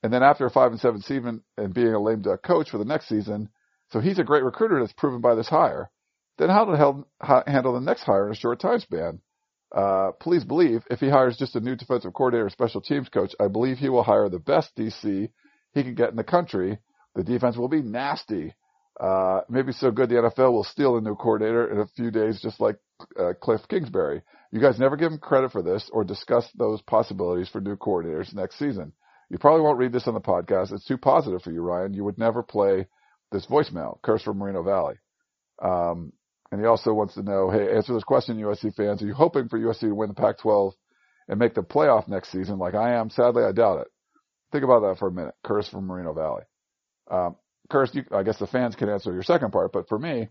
And then after a five and seven season and being a lame duck coach for the next season, so he's a great recruiter that's proven by this hire. Then how to hell, handle the next hire in a short time span? Uh, please believe if he hires just a new defensive coordinator special teams coach, I believe he will hire the best DC he can get in the country. The defense will be nasty. Uh, maybe so good the NFL will steal a new coordinator in a few days, just like uh, Cliff Kingsbury. You guys never give him credit for this or discuss those possibilities for new coordinators next season. You probably won't read this on the podcast. It's too positive for you, Ryan. You would never play this voicemail, Curse from Moreno Valley. Um, and he also wants to know, hey, answer this question, USC fans. Are you hoping for USC to win the Pac-12 and make the playoff next season like I am? Sadly, I doubt it. Think about that for a minute. Curse from Moreno Valley. Um, Curse, you, I guess the fans can answer your second part, but for me,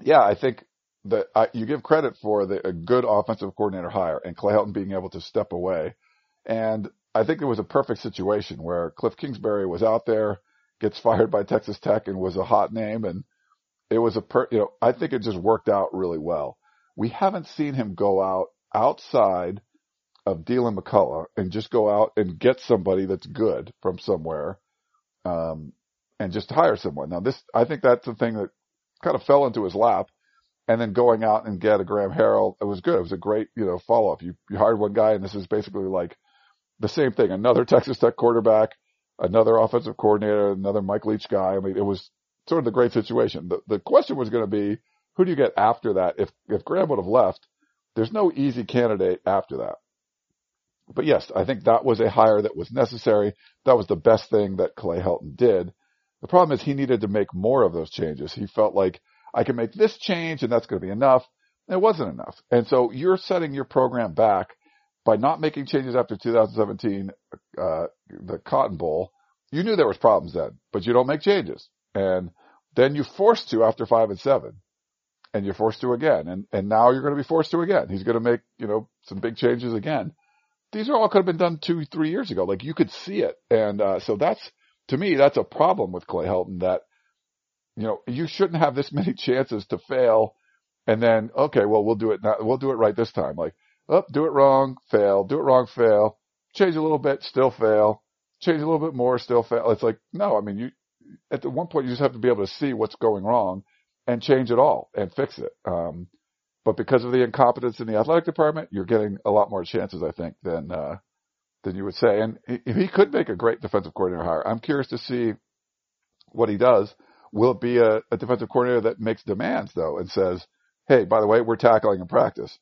yeah, I think that I, you give credit for the, a good offensive coordinator hire and Clay Helton being able to step away. And I think it was a perfect situation where Cliff Kingsbury was out there gets fired by Texas Tech and was a hot name. And it was a per, you know, I think it just worked out really well. We haven't seen him go out outside of Deland McCullough and just go out and get somebody that's good from somewhere, um, and just hire someone. Now this, I think that's the thing that kind of fell into his lap. And then going out and get a Graham Harrell, it was good. It was a great, you know, follow up. You, you hired one guy and this is basically like the same thing. Another Texas Tech quarterback another offensive coordinator, another Mike Leach guy. I mean, it was sort of the great situation. The, the question was going to be, who do you get after that? If, if Graham would have left, there's no easy candidate after that. But yes, I think that was a hire that was necessary. That was the best thing that Clay Helton did. The problem is he needed to make more of those changes. He felt like I can make this change and that's going to be enough. It wasn't enough. And so you're setting your program back by not making changes after 2017, uh, the Cotton Bowl. You knew there was problems then, but you don't make changes. And then you're forced to after five and seven and you're forced to again. And, and now you're going to be forced to again. He's going to make, you know, some big changes again. These are all could have been done two, three years ago. Like you could see it. And, uh, so that's, to me, that's a problem with Clay Helton that, you know, you shouldn't have this many chances to fail and then, okay, well, we'll do it now. We'll do it right this time. Like, oh, do it wrong, fail, do it wrong, fail, change a little bit, still fail, change a little bit more, still fail. It's like, no, I mean, you, at the one point you just have to be able to see what's going wrong and change it all and fix it. Um, but because of the incompetence in the athletic department, you're getting a lot more chances, I think, than, uh, than you would say. And he, he could make a great defensive coordinator hire. I'm curious to see what he does. Will it be a, a defensive coordinator that makes demands though and says, Hey, by the way, we're tackling in practice.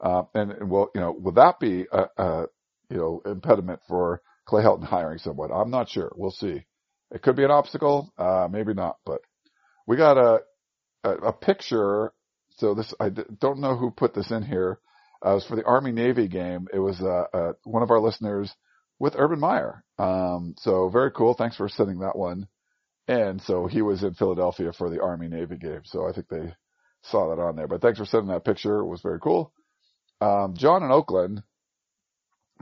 Uh, and, and will, you know, will that be a, a, you know, impediment for Clay Helton hiring someone? I'm not sure. We'll see. It could be an obstacle, uh, maybe not, but we got a, a, a picture. So this, I don't know who put this in here. Uh, it was for the Army Navy game. It was, uh, uh, one of our listeners with Urban Meyer. Um, so very cool. Thanks for sending that one. And so he was in Philadelphia for the Army Navy game. So I think they saw that on there, but thanks for sending that picture. It was very cool. Um, John in Oakland,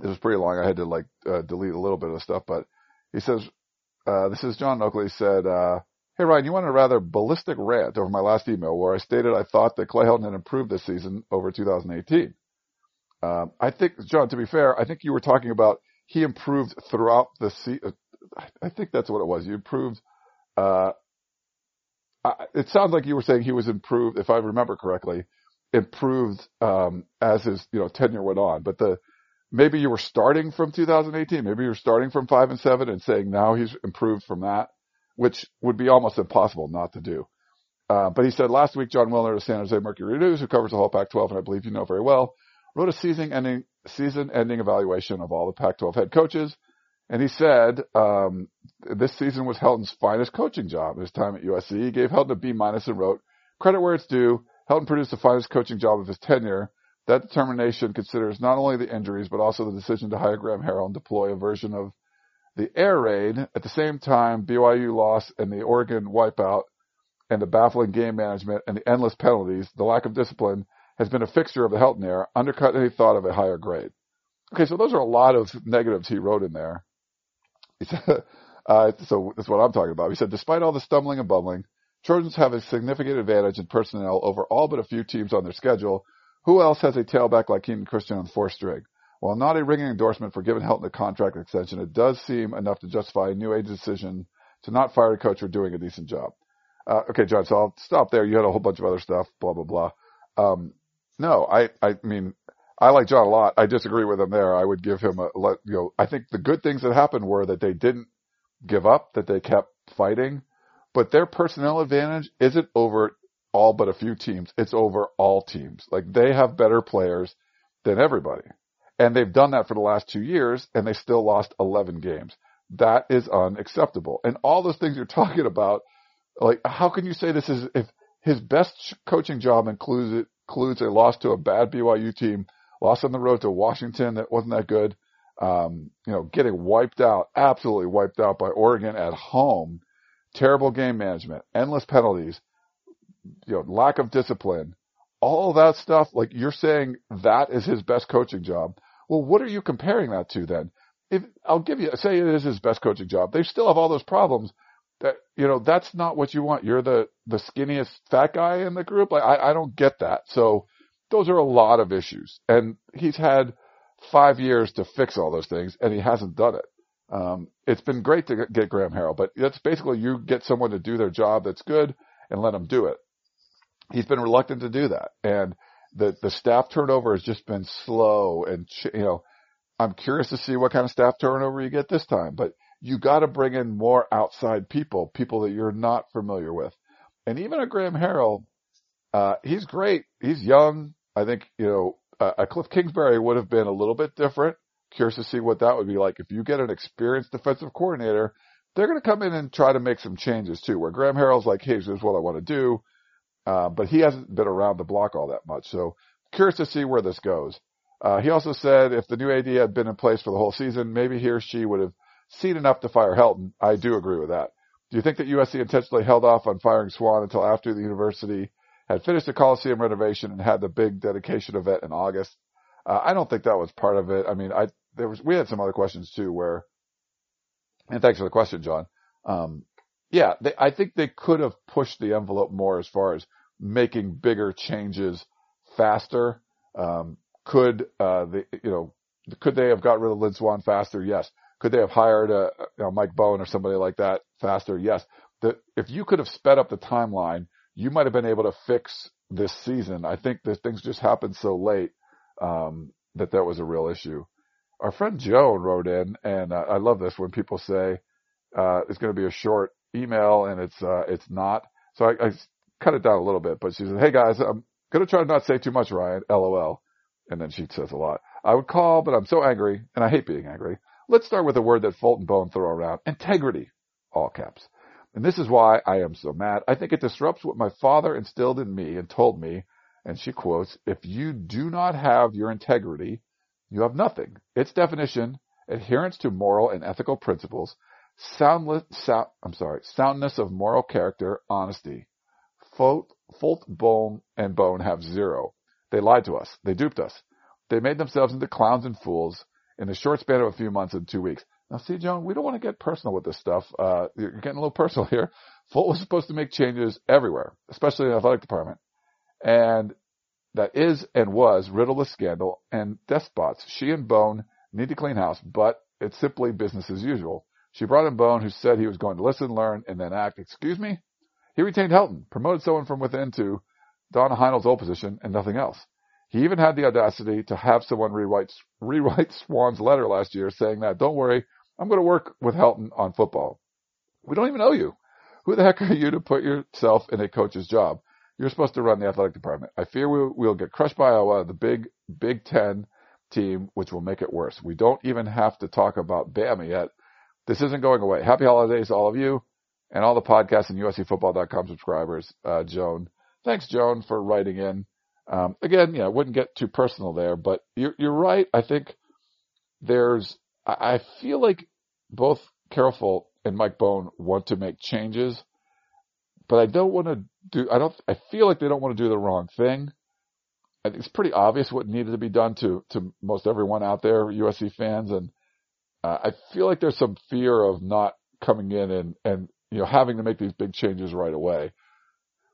it was pretty long. I had to like, uh, delete a little bit of stuff, but he says, uh, this is John Oakley said, uh, Hey Ryan, you wanted a rather ballistic rant over my last email where I stated I thought that Clay Helton had improved this season over 2018. Um, I think, John, to be fair, I think you were talking about he improved throughout the season. I think that's what it was. You improved, uh, it sounds like you were saying he was improved, if I remember correctly, improved, um, as his, you know, tenure went on, but the, maybe you were starting from 2018. Maybe you're starting from five and seven and saying now he's improved from that, which would be almost impossible not to do. Uh, but he said last week, Jon Wilner of San Jose Mercury News, who covers the whole Pac-12, and I believe you know very well, wrote a season ending, season ending evaluation of all the Pac-12 head coaches. And he said, um, this season was Helton's finest coaching job. His time at USC, he gave Helton a B minus and wrote, credit where it's due. Helton produced the finest coaching job of his tenure that determination considers not only the injuries, but also the decision to hire Graham Harrell and deploy a version of the air raid. At the same time, BYU loss and the Oregon wipeout and the baffling game management and the endless penalties, the lack of discipline has been a fixture of the Helton era, undercut any thought of a higher grade. Okay, so those are a lot of negatives he wrote in there. He said, uh, so that's what I'm talking about. He said, despite all the stumbling and bumbling, Trojans have a significant advantage in personnel over all but a few teams on their schedule who else has a tailback like Kenan Christon on fourth string? While not a ringing endorsement for giving Helton a contract extension, it does seem enough to justify a new age decision to not fire a coach for doing a decent job. Uh, okay, John, so I'll stop there. You had a whole bunch of other stuff, blah, blah, blah. Um, no, I, I mean, I like John a lot. I disagree with him there. I would give him a, you know, I think the good things that happened were that they didn't give up, that they kept fighting, but their personnel advantage isn't over all but a few teams. It's over all teams. Like they have better players than everybody. And they've done that for the last two years and they still lost 11 games. That is unacceptable. And all those things you're talking about, like how can you say this is, if his best coaching job includes, includes a loss to a bad BYU team, loss on the road to Washington that wasn't that good, um, you know, getting wiped out, absolutely wiped out by Oregon at home, terrible game management, endless penalties, you know, lack of discipline, all that stuff, like you're saying that is his best coaching job. Well, what are you comparing that to then? If I'll give you, say it is his best coaching job, they still have all those problems that, you know, that's not what you want. You're the, the skinniest fat guy in the group. Like, I, I don't get that. So those are a lot of issues and he's had five years to fix all those things and he hasn't done it. Um, it's been great to get Graham Harrell, but that's basically you get someone to do their job that's good and let them do it he's been reluctant to do that. And the, the staff turnover has just been slow and, you know, I'm curious to see what kind of staff turnover you get this time, but you got to bring in more outside people, people that you're not familiar with. And even a Graham Harrell, uh, he's great. He's young. I think, you know, uh, a Cliff Kingsbury would have been a little bit different. Curious to see what that would be like. If you get an experienced defensive coordinator, they're going to come in and try to make some changes too, where Graham Harrell's like, hey, here's what I want to do. Uh, but he hasn't been around the block all that much. So curious to see where this goes. Uh, he also said if the new AD had been in place for the whole season, maybe he or she would have seen enough to fire Helton. I do agree with that. Do you think that USC intentionally held off on firing Swann until after the university had finished the Coliseum renovation and had the big dedication event in August? Uh, I don't think that was part of it. I mean, I there was we had some other questions too where, and thanks for the question, John. Um, yeah, they, I think they could have pushed the envelope more as far as making bigger changes faster. Um, could uh, the you know could they have got rid of Lynn Swann faster? Yes. Could they have hired a you know, Mike Bohn or somebody like that faster? Yes. The, if you could have sped up the timeline, you might have been able to fix this season. I think that things just happened so late um, that that was a real issue. Our friend Joan wrote in, and uh, I love this when people say uh, it's going to be a short email, and it's uh, it's not. So I, I cut it down a little bit, but she said, "Hey guys, I'm to try to not say too much, Ryan. LOL." And then she says a lot. I would call, but I'm so angry, and I hate being angry. Let's start with a word that Fulton Bohn throw around. Integrity. All caps. And this is why I am so mad. I think it disrupts what my father instilled in me and told me, and she quotes, if you do not have your integrity, you have nothing. Its definition, adherence to moral and ethical principles, soundless, sound, I'm sorry, soundness of moral character, honesty. Folt, Folt, Bohn, and Bohn have zero. They lied to us. They duped us. They made themselves into clowns and fools in the short span of a few months and two weeks. Now, see, Joan, we don't want to get personal with this stuff. Uh, you're getting a little personal here. Folt was supposed to make changes everywhere, especially in the athletic department. And that is and was riddled with scandal and despots. She and Bohn need to clean house, but it's simply business as usual. She brought in Bohn, who said he was going to listen, learn, and then act. Excuse me? He retained Helton, promoted someone from within to Donna Heinel's old position, and nothing else. He even had the audacity to have someone rewrite, rewrite Swann's letter last year saying that, don't worry, I'm going to work with Helton on football. We don't even know you. Who the heck are you to put yourself in a coach's job? You're supposed to run the athletic department. I fear we, will get crushed by Iowa, the big Big Ten team, which will make it worse. We don't even have to talk about Bama yet. This isn't going away. Happy holidays to all of you and all the podcasts and USCFootball.com subscribers. Uh, Joan, thanks, Joan, for writing in. Um, again, you know, I wouldn't get too personal there, but you're, you're right. I think there's, I feel like both Carol Folt and Mike Bohn want to make changes, but I don't want to do, I don't, I feel like they don't want to do the wrong thing. I think it's pretty obvious what needed to be done to, to most everyone out there, USC fans. And, uh, I feel like there's some fear of not coming in and, and, you know, having to make these big changes right away.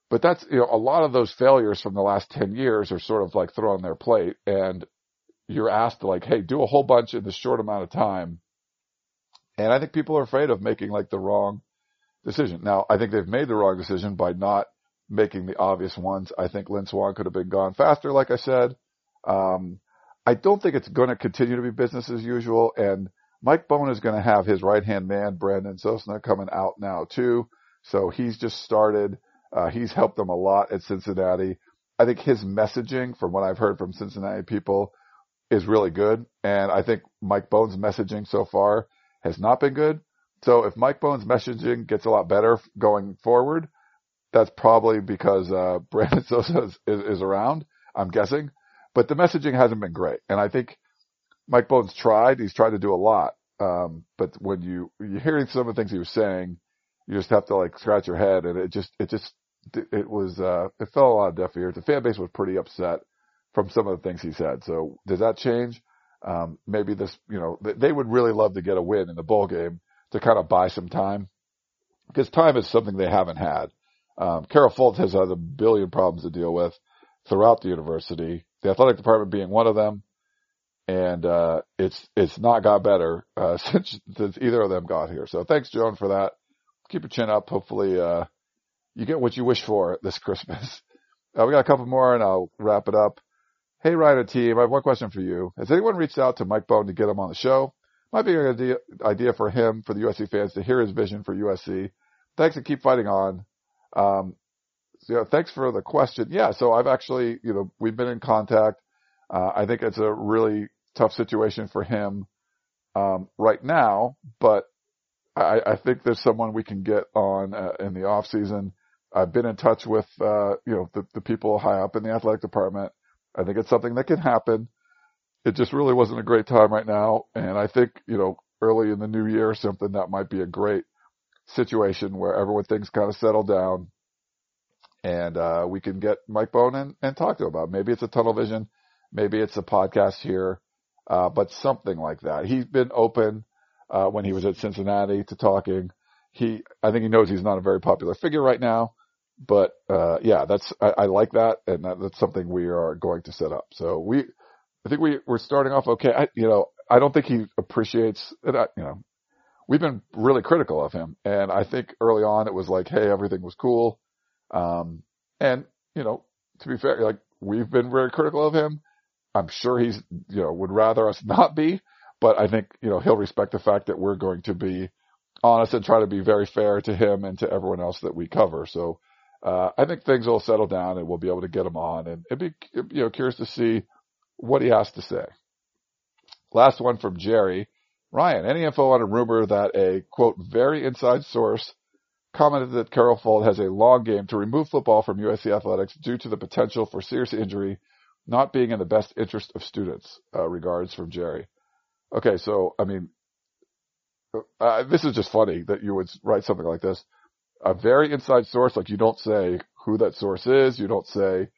But that's, you know, a lot of those failures from the last 10 years are sort of like thrown on their plate and you're asked to like, hey, do a whole bunch in this short amount of time. And I think people are afraid of making like the wrong decision. Now, I think they've made the wrong decision by not making the obvious ones. I think Lynn Swann could have been gone faster, like I said. Um, I don't think it's going to continue to be business as usual. And Mike Bohn is going to have his right hand man, Brandon Sosna, coming out now too. So he's just started. Uh, he's helped them a lot at Cincinnati. I think his messaging, from what I've heard from Cincinnati people, is really good. And I think Mike Bohn's messaging so far has not been good. So if Mike Bohn's messaging gets a lot better going forward, that's probably because uh, Brandon Sosna is, is, is around. I'm guessing, but the messaging hasn't been great. And I think Mike Bohn's tried. He's tried to do a lot. Um, but when you you're hearing some of the things he was saying, you just have to like scratch your head, and it just it just it was uh, it fell a lot of deaf ears. The fan base was pretty upset from some of the things he said. So does that change? Um, maybe this, you know, they would really love to get a win in the bowl game to kind of buy some time because time is something they haven't had. Um, Carol Folt has had a billion problems to deal with throughout the university, the athletic department being one of them. And, uh, it's, it's not got better, uh, since, since either of them got here. So thanks, Joan, for that. Keep your chin up. Hopefully, uh, you get what you wish for this Christmas. Uh, we got a couple more and I'll wrap it up. Hey, Ryder team, I have one question for you. Has anyone reached out to Mike Bohn to get him on the show? Might be an idea, idea for him, for the USC fans to hear his vision for USC. Thanks and keep fighting on. Um, so, thanks for the question. Yeah, so I've actually, you know, we've been in contact. Uh, I think it's a really tough situation for him um, right now, but I, I, think there's someone we can get on uh, in the off season. I've been in touch with uh, you know the, the people high up in the athletic department. I think it's something that can happen. It just really wasn't a great time right now, and I think you know early in the new year something that might be a great situation where everyone things kind of settle down and uh, we can get Mike Bohn and, and talk to him about. It. Maybe it's a tunnel vision, maybe it's a podcast here, uh, but something like that. He's been open uh, when he was at Cincinnati to talking. He, I think he knows he's not a very popular figure right now, but uh, yeah, that's I, I like that, and that, that's something we are going to set up. So we, I think we we're starting off okay. I, you know, I don't think he appreciates it. You know, we've been really critical of him, and I think early on it was like, hey, everything was cool um, and you know, to be fair, like we've been very critical of him. I'm sure he's, you know, would rather us not be, but I think, you know, he'll respect the fact that we're going to be honest and try to be very fair to him and to everyone else that we cover. So, uh, I think things will settle down and we'll be able to get him on and it'd be, you know, curious to see what he has to say. Last one from Jerry. Ryan, any info on a rumor that a quote, very inside source commented that Carol Folt has a long game to remove football from USC athletics due to the potential for serious injury not being in the best interest of students. Uh, regards from Jerry. Okay, so I mean, uh, this is just funny that you would write something like this. A very inside source, like you don't say who that source is, you don't say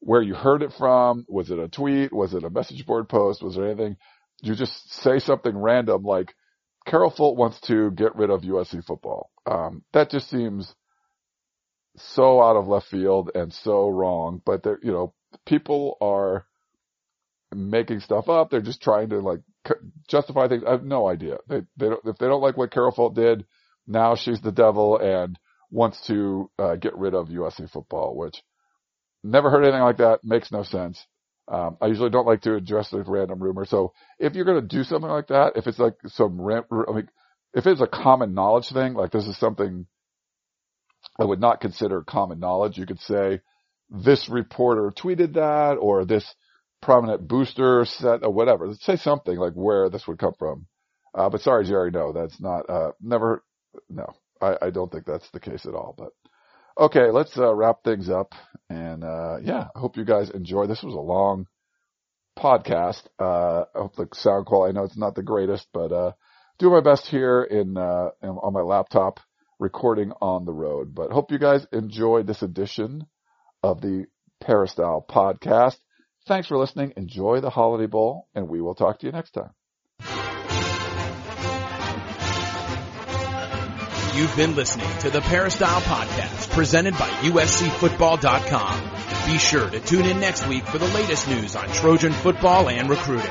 where you heard it from. Was it a tweet? Was it a message board post? Was there anything? You just say something random like Carol Folt wants to get rid of USC football. Um, that just seems so out of left field and so wrong. But they're, you know, people are making stuff up. They're just trying to like justify things. I have no idea. They, they don't, if they don't like what Carol Folt did, now she's the devil and wants to uh, get rid of USC football, which never heard anything like that. Makes no sense. Um, I usually don't like to address the random rumor. So if you're going to do something like that, if it's like some, I mean, if it's a common knowledge thing, like this is something I would not consider common knowledge, you could say this reporter tweeted that or this prominent booster said or whatever. Let's Say something like where this would come from. Uh, but sorry, Jerry, no, that's not, uh, never, no, I, I don't think that's the case at all, but Okay, let's uh, wrap things up. And uh, yeah, I hope you guys enjoy. This was a long podcast. Uh, I hope the sound quality. I know it's not the greatest, but uh, do my best here in, uh, in, on my laptop, recording on the road. But hope you guys enjoyed this edition of the Peristyle podcast. Thanks for listening. Enjoy the Holiday Bowl, and we will talk to you next time. You've been listening to the Peristyle Podcast presented by USCFootball.com. Be sure to tune in next week for the latest news on Trojan football and recruiting.